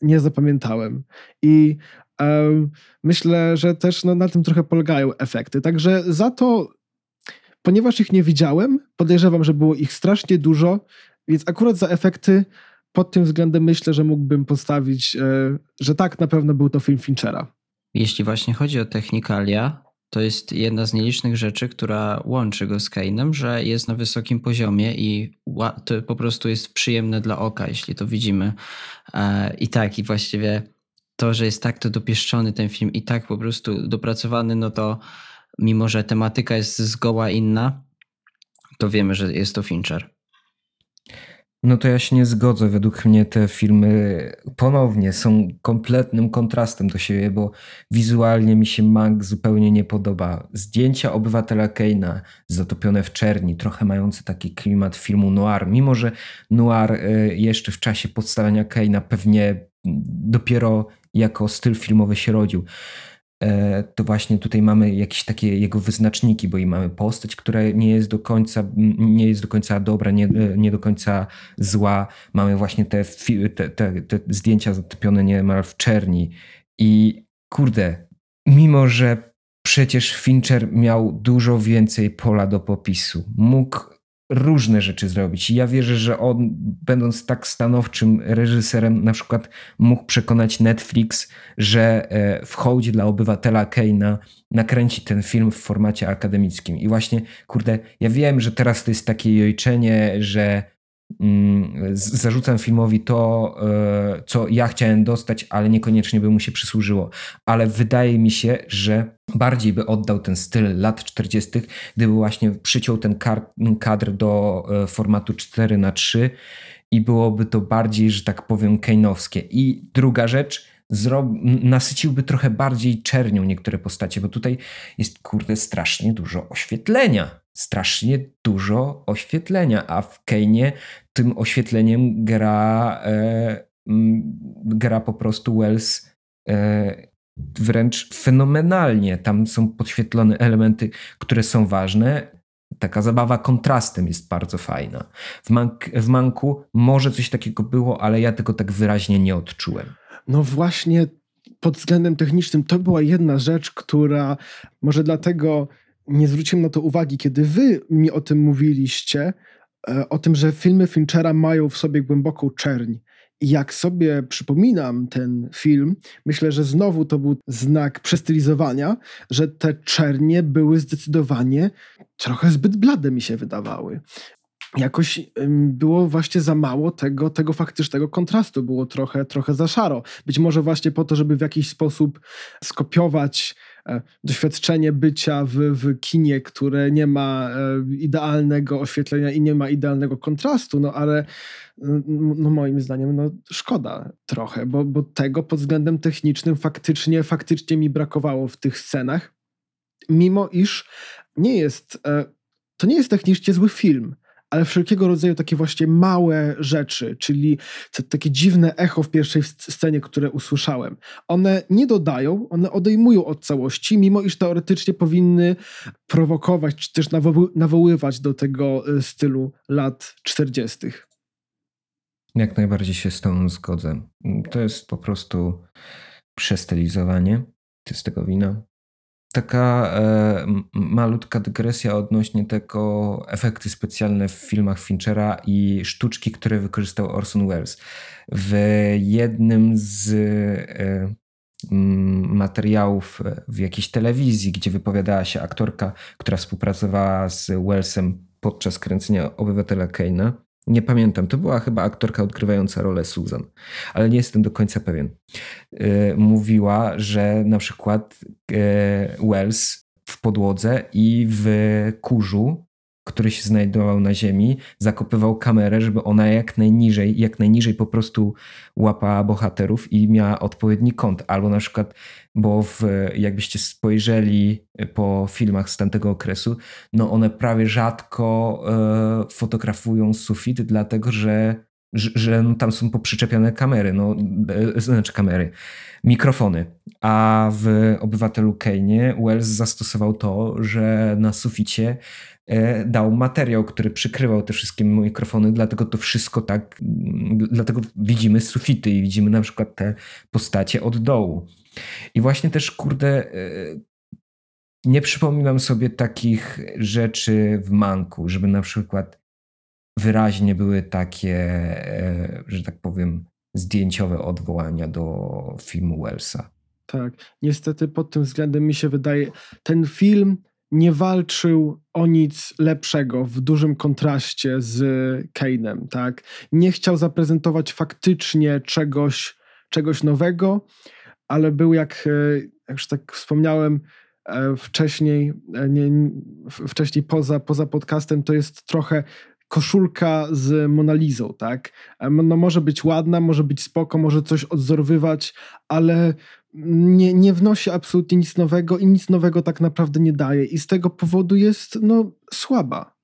nie zapamiętałem. I um, myślę, że też no, na tym trochę polegają efekty. Także za to, ponieważ ich nie widziałem, podejrzewam, że było ich strasznie dużo, więc akurat za efekty pod tym względem myślę, że mógłbym postawić, e, że tak, na pewno był to film Finchera. Jeśli właśnie chodzi o technikalia, to jest jedna z nielicznych rzeczy, która łączy go z Kane'em, że jest na wysokim poziomie i to po prostu jest przyjemne dla oka, jeśli to widzimy. E, I tak, i właściwie to, że jest tak to dopieszczony ten film i tak po prostu dopracowany, no to mimo, że tematyka jest zgoła inna, to wiemy, że jest to Fincher. No to ja się nie zgodzę. Według mnie te filmy ponownie są kompletnym kontrastem do siebie, bo wizualnie mi się Mank zupełnie nie podoba. Zdjęcia obywatela Keina zatopione w czerni, trochę mające taki klimat filmu noir, mimo że noir y, jeszcze w czasie powstawania Keina pewnie dopiero jako styl filmowy się rodził. E, to właśnie tutaj mamy jakieś takie jego wyznaczniki, bo i mamy postać, która nie jest do końca, nie jest do końca dobra, nie, nie do końca zła. Mamy właśnie te, te, te, te zdjęcia zatopione niemal w czerni. I kurde, mimo że przecież Fincher miał dużo więcej pola do popisu, mógł różne rzeczy zrobić. I ja wierzę, że on, będąc tak stanowczym reżyserem, na przykład mógł przekonać Netflix, że e, w hołdzie dla obywatela Keina nakręci ten film w formacie akademickim. I właśnie, kurde, ja wiem, że teraz to jest takie jojczenie, że zarzucam filmowi to, e, co ja chciałem dostać, ale niekoniecznie by mu się przysłużyło. Ale wydaje mi się, że bardziej by oddał ten styl lat 40., gdyby właśnie przyciął ten kadr do e, formatu 4 na 3 i byłoby to bardziej, że tak powiem, kejnowskie. I druga rzecz, zro- nasyciłby trochę bardziej czernią niektóre postacie, bo tutaj jest kurde strasznie dużo oświetlenia. Strasznie dużo oświetlenia, a w Kejnie tym oświetleniem gra, e, gra po prostu Wells e, wręcz fenomenalnie. Tam są podświetlone elementy, które są ważne. Taka zabawa kontrastem jest bardzo fajna. W, mank, w Manku może coś takiego było, ale ja tego tak wyraźnie nie odczułem. No właśnie pod względem technicznym to była jedna rzecz, która może dlatego nie zwróciłem na to uwagi, kiedy wy mi o tym mówiliście, o tym, że filmy Finchera mają w sobie głęboką czerń. I jak sobie przypominam ten film, myślę, że znowu to był znak przestylizowania, że te czernie były zdecydowanie trochę zbyt blade mi się wydawały jakoś było właśnie za mało tego, tego faktycznego kontrastu, było trochę, trochę za szaro. Być może właśnie po to, żeby w jakiś sposób skopiować e, doświadczenie bycia w, w kinie, które nie ma e, idealnego oświetlenia i nie ma idealnego kontrastu, no ale mm, no moim zdaniem no szkoda trochę, bo, bo tego pod względem technicznym faktycznie, faktycznie mi brakowało w tych scenach, mimo iż nie jest, e, to nie jest technicznie zły film, ale wszelkiego rodzaju takie właśnie małe rzeczy, czyli te, takie dziwne echo w pierwszej scenie, które usłyszałem, one nie dodają, one odejmują od całości, mimo iż teoretycznie powinny prowokować, czy też nawo nawoływać do tego y, stylu lat 40. Jak najbardziej się z tą zgodzę. To jest po prostu przestylizowanie. To jest tego wina. Taka e, malutka dygresja odnośnie tego efekty specjalne w filmach Finchera i sztuczki, które wykorzystał Orson Welles. W jednym z e, materiałów w jakiejś telewizji, gdzie wypowiadała się aktorka, która współpracowała z Wellsem podczas kręcenia Obywatela Kane'a, nie pamiętam, to była chyba aktorka odgrywająca rolę Susan, ale nie jestem do końca pewien. Yy, mówiła, że na przykład yy, Wells w podłodze i w kurzu, który się znajdował na ziemi, zakopywał kamerę, żeby ona jak najniżej, jak najniżej po prostu łapała bohaterów i miała odpowiedni kąt. Albo na przykład, bo w, jakbyście spojrzeli po filmach z tamtego okresu, no one prawie rzadko e, fotografują sufit, dlatego że że, że no tam są poprzyczepione kamery, no, e, znaczy kamery, mikrofony. A w Obywatelu Kane'ie Wells zastosował to, że na suficie dał materiał, który przykrywał te wszystkie mikrofony, dlatego to wszystko tak, dlatego widzimy sufity i widzimy na przykład te postacie od dołu. I właśnie też, kurde, e, nie przypominam sobie takich rzeczy w Manku, żeby na przykład wyraźnie były takie, e, że tak powiem, zdjęciowe odwołania do filmu Wellsa. Tak, niestety pod tym względem mi się wydaje, ten film nie walczył o nic lepszego w dużym kontraście z Kane'em, tak? Nie chciał zaprezentować faktycznie czegoś, czegoś nowego, ale był jak, e, jak już tak wspomniałem wcześniej, nie, wcześniej poza, poza podcastem, to jest trochę koszulka z Monalizą, tak? No może być ładna, może być spoko, może coś odzorowywać, ale nie, nie wnosi absolutnie nic nowego i nic nowego tak naprawdę nie daje i z tego powodu jest no słaba.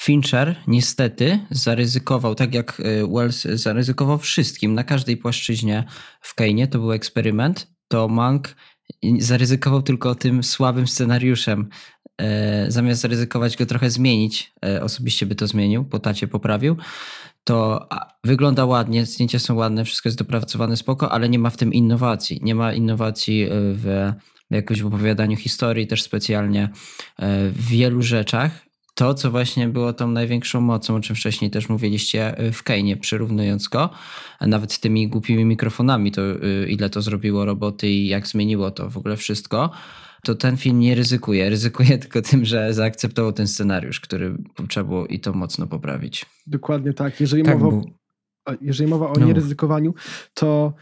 Fincher niestety zaryzykował, tak jak Wells zaryzykował wszystkim, na każdej płaszczyźnie w Kane, to był eksperyment, to Mank zaryzykował tylko tym słabym scenariuszem. E, zamiast zaryzykować go trochę zmienić, e, osobiście by to zmienił, po tacie poprawił, to wygląda ładnie, zdjęcia są ładne, wszystko jest dopracowane spoko, ale nie ma w tym innowacji. Nie ma innowacji w, w jakoś opowiadaniu historii też specjalnie, e, w wielu rzeczach. To, co właśnie było tą największą mocą, o czym wcześniej też mówiliście w Kejnie, przyrównując go, nawet tymi głupimi mikrofonami, to ile to zrobiło roboty i jak zmieniło to w ogóle wszystko to ten film nie ryzykuje. Ryzykuje tylko tym, że zaakceptował ten scenariusz, który trzeba było i to mocno poprawić. Dokładnie tak. Jeżeli, Tak, mowa, bo jeżeli mowa o No. nieryzykowaniu, to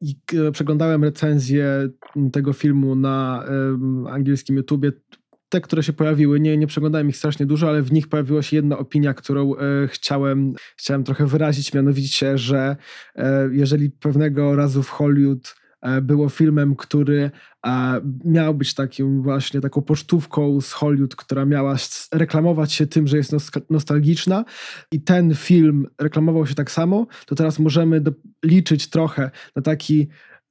i- przeglądałem recenzję tego filmu na em, angielskim YouTubie. Te, które się pojawiły, nie, nie przeglądałem ich strasznie dużo, ale w nich pojawiła się jedna opinia, którą e, chciałem, chciałem trochę wyrazić, mianowicie, że e, jeżeli pewnego razu w Hollywood było filmem, który e, miał być takim właśnie taką pocztówką z Hollywood, która miała reklamować się tym, że jest nos- nostalgiczna. I ten film reklamował się tak samo, to teraz możemy liczyć trochę na taki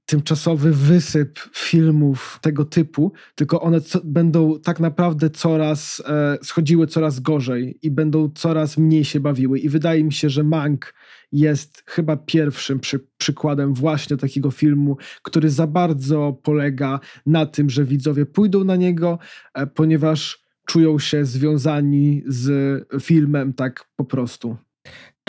tymczasowy wysyp filmów tego typu, tylko one co, będą tak naprawdę coraz e, schodziły coraz gorzej i będą coraz mniej się bawiły. I wydaje mi się, że Mank jest chyba pierwszym przy, przykładem właśnie takiego filmu, który za bardzo polega na tym, że widzowie pójdą na niego, e, ponieważ czują się związani z filmem tak po prostu.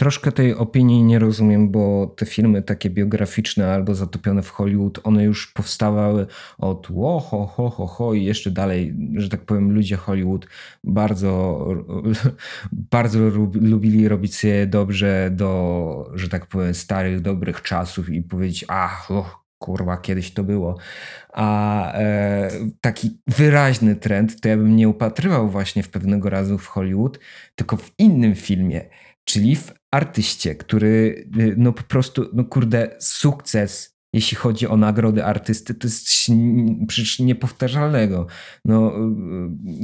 Troszkę tej opinii nie rozumiem, bo te filmy takie biograficzne albo zatopione w Hollywood, one już powstawały od ło, ho, ho, ho, ho i jeszcze dalej, że tak powiem, ludzie Hollywood bardzo, bardzo lub- lubili robić sobie dobrze do, że tak powiem, starych, dobrych czasów i powiedzieć, ach, och, kurwa, kiedyś to było. A e, taki wyraźny trend to ja bym nie upatrywał właśnie w pewnego razu w Hollywood, tylko w innym filmie, czyli w artyście, który y, no po prostu, no kurde, sukces, jeśli chodzi o nagrody artysty, to jest przecież niepowtarzalnego. No,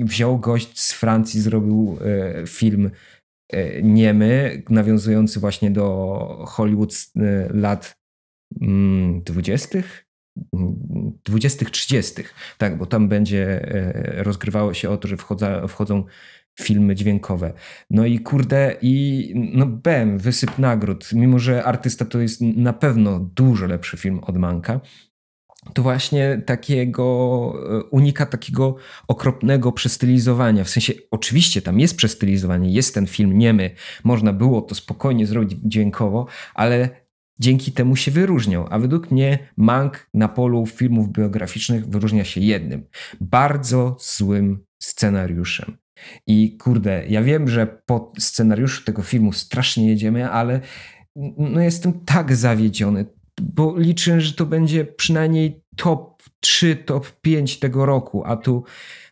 y, wziął gość z Francji, zrobił y, film y, niemy, nawiązujący właśnie do Hollywood y, lat mm, 20., 20., 30., tak, bo tam będzie rozgrywało się o to, że wchodza, wchodzą filmy dźwiękowe. No i kurde, i no bem, wysyp nagród. Mimo, że artysta to jest na pewno dużo lepszy film od Manka, to właśnie takiego e, unika takiego okropnego przestylizowania. W sensie, oczywiście tam jest przestylizowanie, jest ten film niemy, można było to spokojnie zrobić dźwiękowo, ale dzięki temu się wyróżniał. A według mnie Mank na polu filmów biograficznych wyróżnia się jednym bardzo złym scenariuszem. I kurde, ja wiem, że po scenariuszu tego filmu strasznie jedziemy, ale no jestem tak zawiedziony, bo liczę, że to będzie przynajmniej top 3, top 5 tego roku, a tu,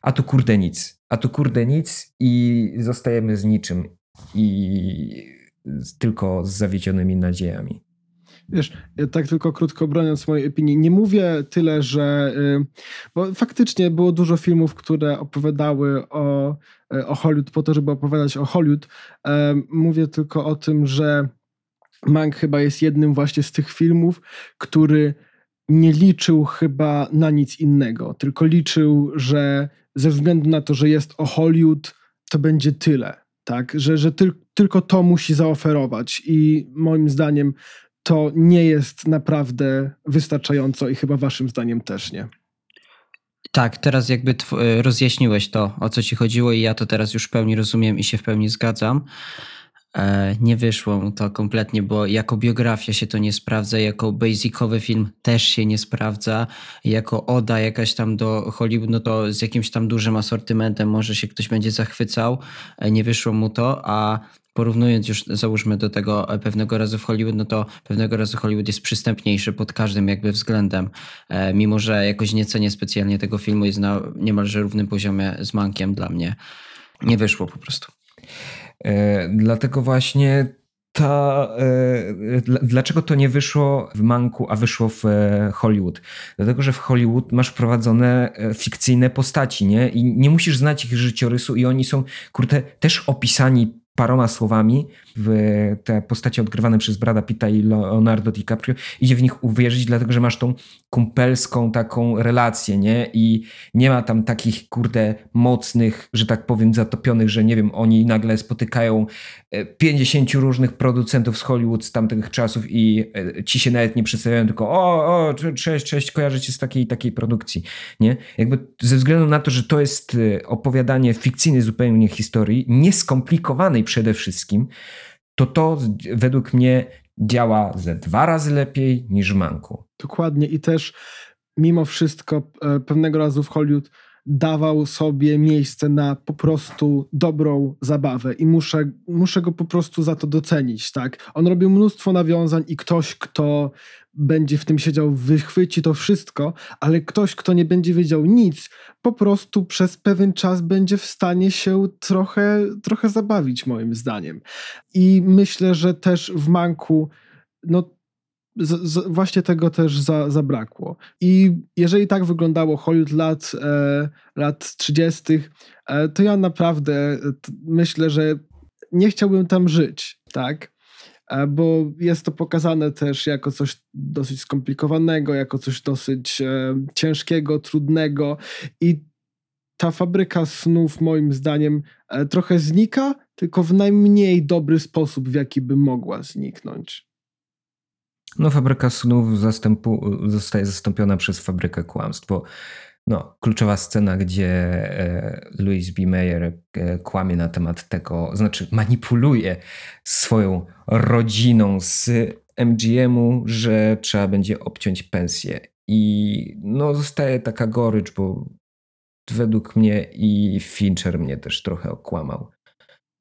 a tu kurde nic. A tu kurde nic i zostajemy z niczym. I tylko z zawiedzionymi nadziejami. Wiesz, ja tak tylko krótko broniąc mojej opinii, nie mówię tyle, że. y, Bo faktycznie było dużo filmów, które opowiadały o, y, o Hollywood po to, żeby opowiadać o Hollywood. Mówię tylko o tym, że Mank chyba jest jednym właśnie z tych filmów, który nie liczył chyba na nic innego, tylko liczył, że ze względu na to, że jest o Hollywood, to będzie tyle. Tak, że, że tyl, tylko to musi zaoferować, i moim zdaniem to nie jest naprawdę wystarczająco i chyba waszym zdaniem też nie. Tak, teraz jakby e, rozjaśniłeś to, o co ci chodziło i ja to teraz już w pełni rozumiem i się w pełni zgadzam. E, nie wyszło mu to kompletnie, bo jako biografia się to nie sprawdza, jako basicowy film też się nie sprawdza, jako oda jakaś tam do Hollywood, no to z jakimś tam dużym asortymentem może się ktoś będzie zachwycał, e, nie wyszło mu to, a porównując już załóżmy do tego e, pewnego razu w Hollywood, no to pewnego razu Hollywood jest przystępniejszy pod każdym jakby względem, e, mimo że jakoś nie cenię specjalnie tego filmu, jest na niemalże równym poziomie z Mankiem dla mnie. Nie wyszło po prostu. E, dlatego właśnie ta, e, dl- dlaczego to nie wyszło w Manku, a wyszło w e, Hollywood? Dlatego, że w Hollywood masz prowadzone e, fikcyjne postaci, nie? I nie musisz znać ich życiorysu i oni są, kurde, też opisani paroma słowami w te postacie odgrywane przez Brada Pitta i Leonardo DiCaprio idzie w nich uwierzyć, dlatego że masz tą kumpelską taką relację, nie? I nie ma tam takich, kurde, mocnych, że tak powiem, zatopionych, że nie wiem, oni nagle spotykają 50 różnych producentów z Hollywood z tamtych czasów i e, ci się nawet nie przedstawiają, tylko o, o, cze- cześć, cześć, kojarzę cię z takiej takiej produkcji, nie? Jakby ze względu na to, że to jest e, opowiadanie fikcyjnej zupełnie historii, nieskomplikowanej przede wszystkim, to to według mnie działa ze dwa razy lepiej niż Manku. Dokładnie i też mimo wszystko e, pewnego razu w Hollywood dawał sobie miejsce na po prostu dobrą zabawę i muszę, muszę go po prostu za to docenić, tak? On robił mnóstwo nawiązań i ktoś, kto będzie w tym siedział, wychwyci to wszystko, ale ktoś, kto nie będzie wiedział nic, po prostu przez pewien czas będzie w stanie się trochę, trochę zabawić, moim zdaniem. I myślę, że też w Manku, no z, z, właśnie tego też za, zabrakło. I jeżeli tak wyglądało Hollywood lat, e, lat 30., e, to ja naprawdę e, t, myślę, że nie chciałbym tam żyć, tak? E, bo jest to pokazane też jako coś dosyć skomplikowanego, jako coś dosyć e, ciężkiego, trudnego i ta fabryka snów moim zdaniem e, trochę znika, tylko w najmniej dobry sposób, w jaki by mogła zniknąć. No, fabryka snów zastępu, zostaje zastąpiona przez fabrykę kłamstw, bo no, kluczowa scena, gdzie e, Louis B. Mayer e, kłamie na temat tego, znaczy manipuluje swoją rodziną z MGM-u, że trzeba będzie obciąć pensję. I no, zostaje taka gorycz, bo według mnie i Fincher mnie też trochę okłamał.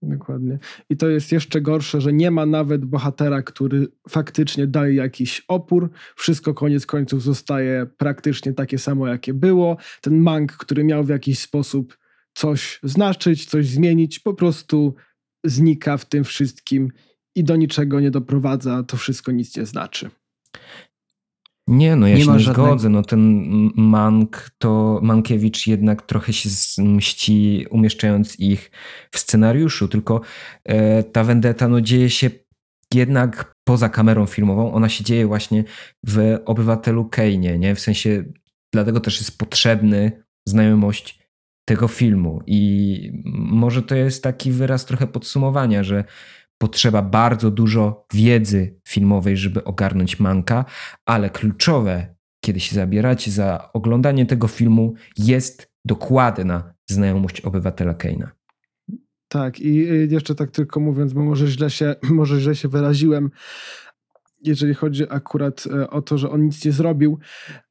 Dokładnie. I to jest jeszcze gorsze, że nie ma nawet bohatera, który faktycznie daje jakiś opór. Wszystko koniec końców zostaje praktycznie takie samo, jakie było. Ten mang, który miał w jakiś sposób coś znaczyć, coś zmienić, po prostu znika w tym wszystkim i do niczego nie doprowadza. To wszystko nic nie znaczy. Nie, no ja nie się nie żadnego... zgodzę. No ten Mank, to Mankiewicz jednak trochę się mści, umieszczając ich w scenariuszu, tylko e, ta vendetta no, dzieje się jednak poza kamerą filmową. Ona się dzieje właśnie w Obywatelu Kane, nie? W sensie, dlatego też jest potrzebny znajomość tego filmu i może to jest taki wyraz trochę podsumowania, że potrzeba bardzo dużo wiedzy filmowej, żeby ogarnąć manka, ale kluczowe, kiedy się zabieracie za oglądanie tego filmu, jest dokładna znajomość obywatela Keina. Tak, i jeszcze tak tylko mówiąc, bo może źle się, może źle się wyraziłem, jeżeli chodzi akurat e, o to, że on nic nie zrobił,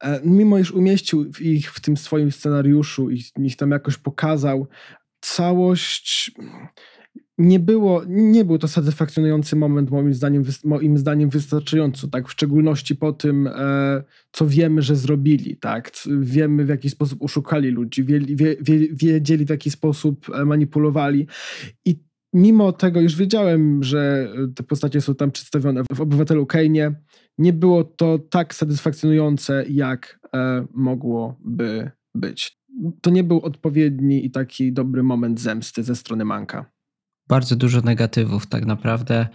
e, mimo iż umieścił ich w tym swoim scenariuszu i ich tam jakoś pokazał, całość nie było, nie był to satysfakcjonujący moment moim zdaniem, moim zdaniem wystarczająco, tak, w szczególności po tym, e, co wiemy, że zrobili, tak, wiemy w jaki sposób oszukali ludzi, wie, wie, wiedzieli w jaki sposób e, manipulowali. I mimo tego już wiedziałem, że te postacie są tam przedstawione w Obywatelu Kane, nie było to tak satysfakcjonujące, jak e, mogłoby być. To nie był odpowiedni i taki dobry moment zemsty ze strony Manka bardzo dużo negatywów, tak naprawdę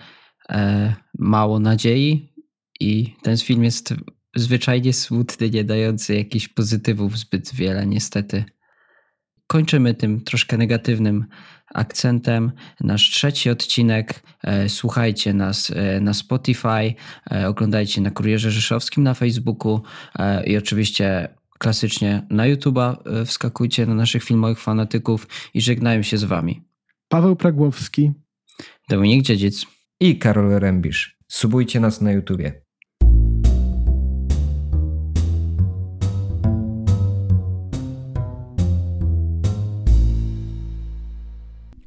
e, mało nadziei i ten film jest zwyczajnie smutny, nie dający jakichś pozytywów zbyt wiele, niestety. Kończymy tym troszkę negatywnym akcentem nasz trzeci odcinek. E, słuchajcie nas e, na Spotify, oglądajcie na Kurierze Rzeszowskim na Facebooku i oczywiście klasycznie na YouTube'a wskakujcie na naszych filmowych fanatyków i żegnają się z wami. Paweł Pragłowski, Dominik Dziedzic i Karol Rębisz. Subujcie nas na YouTubie.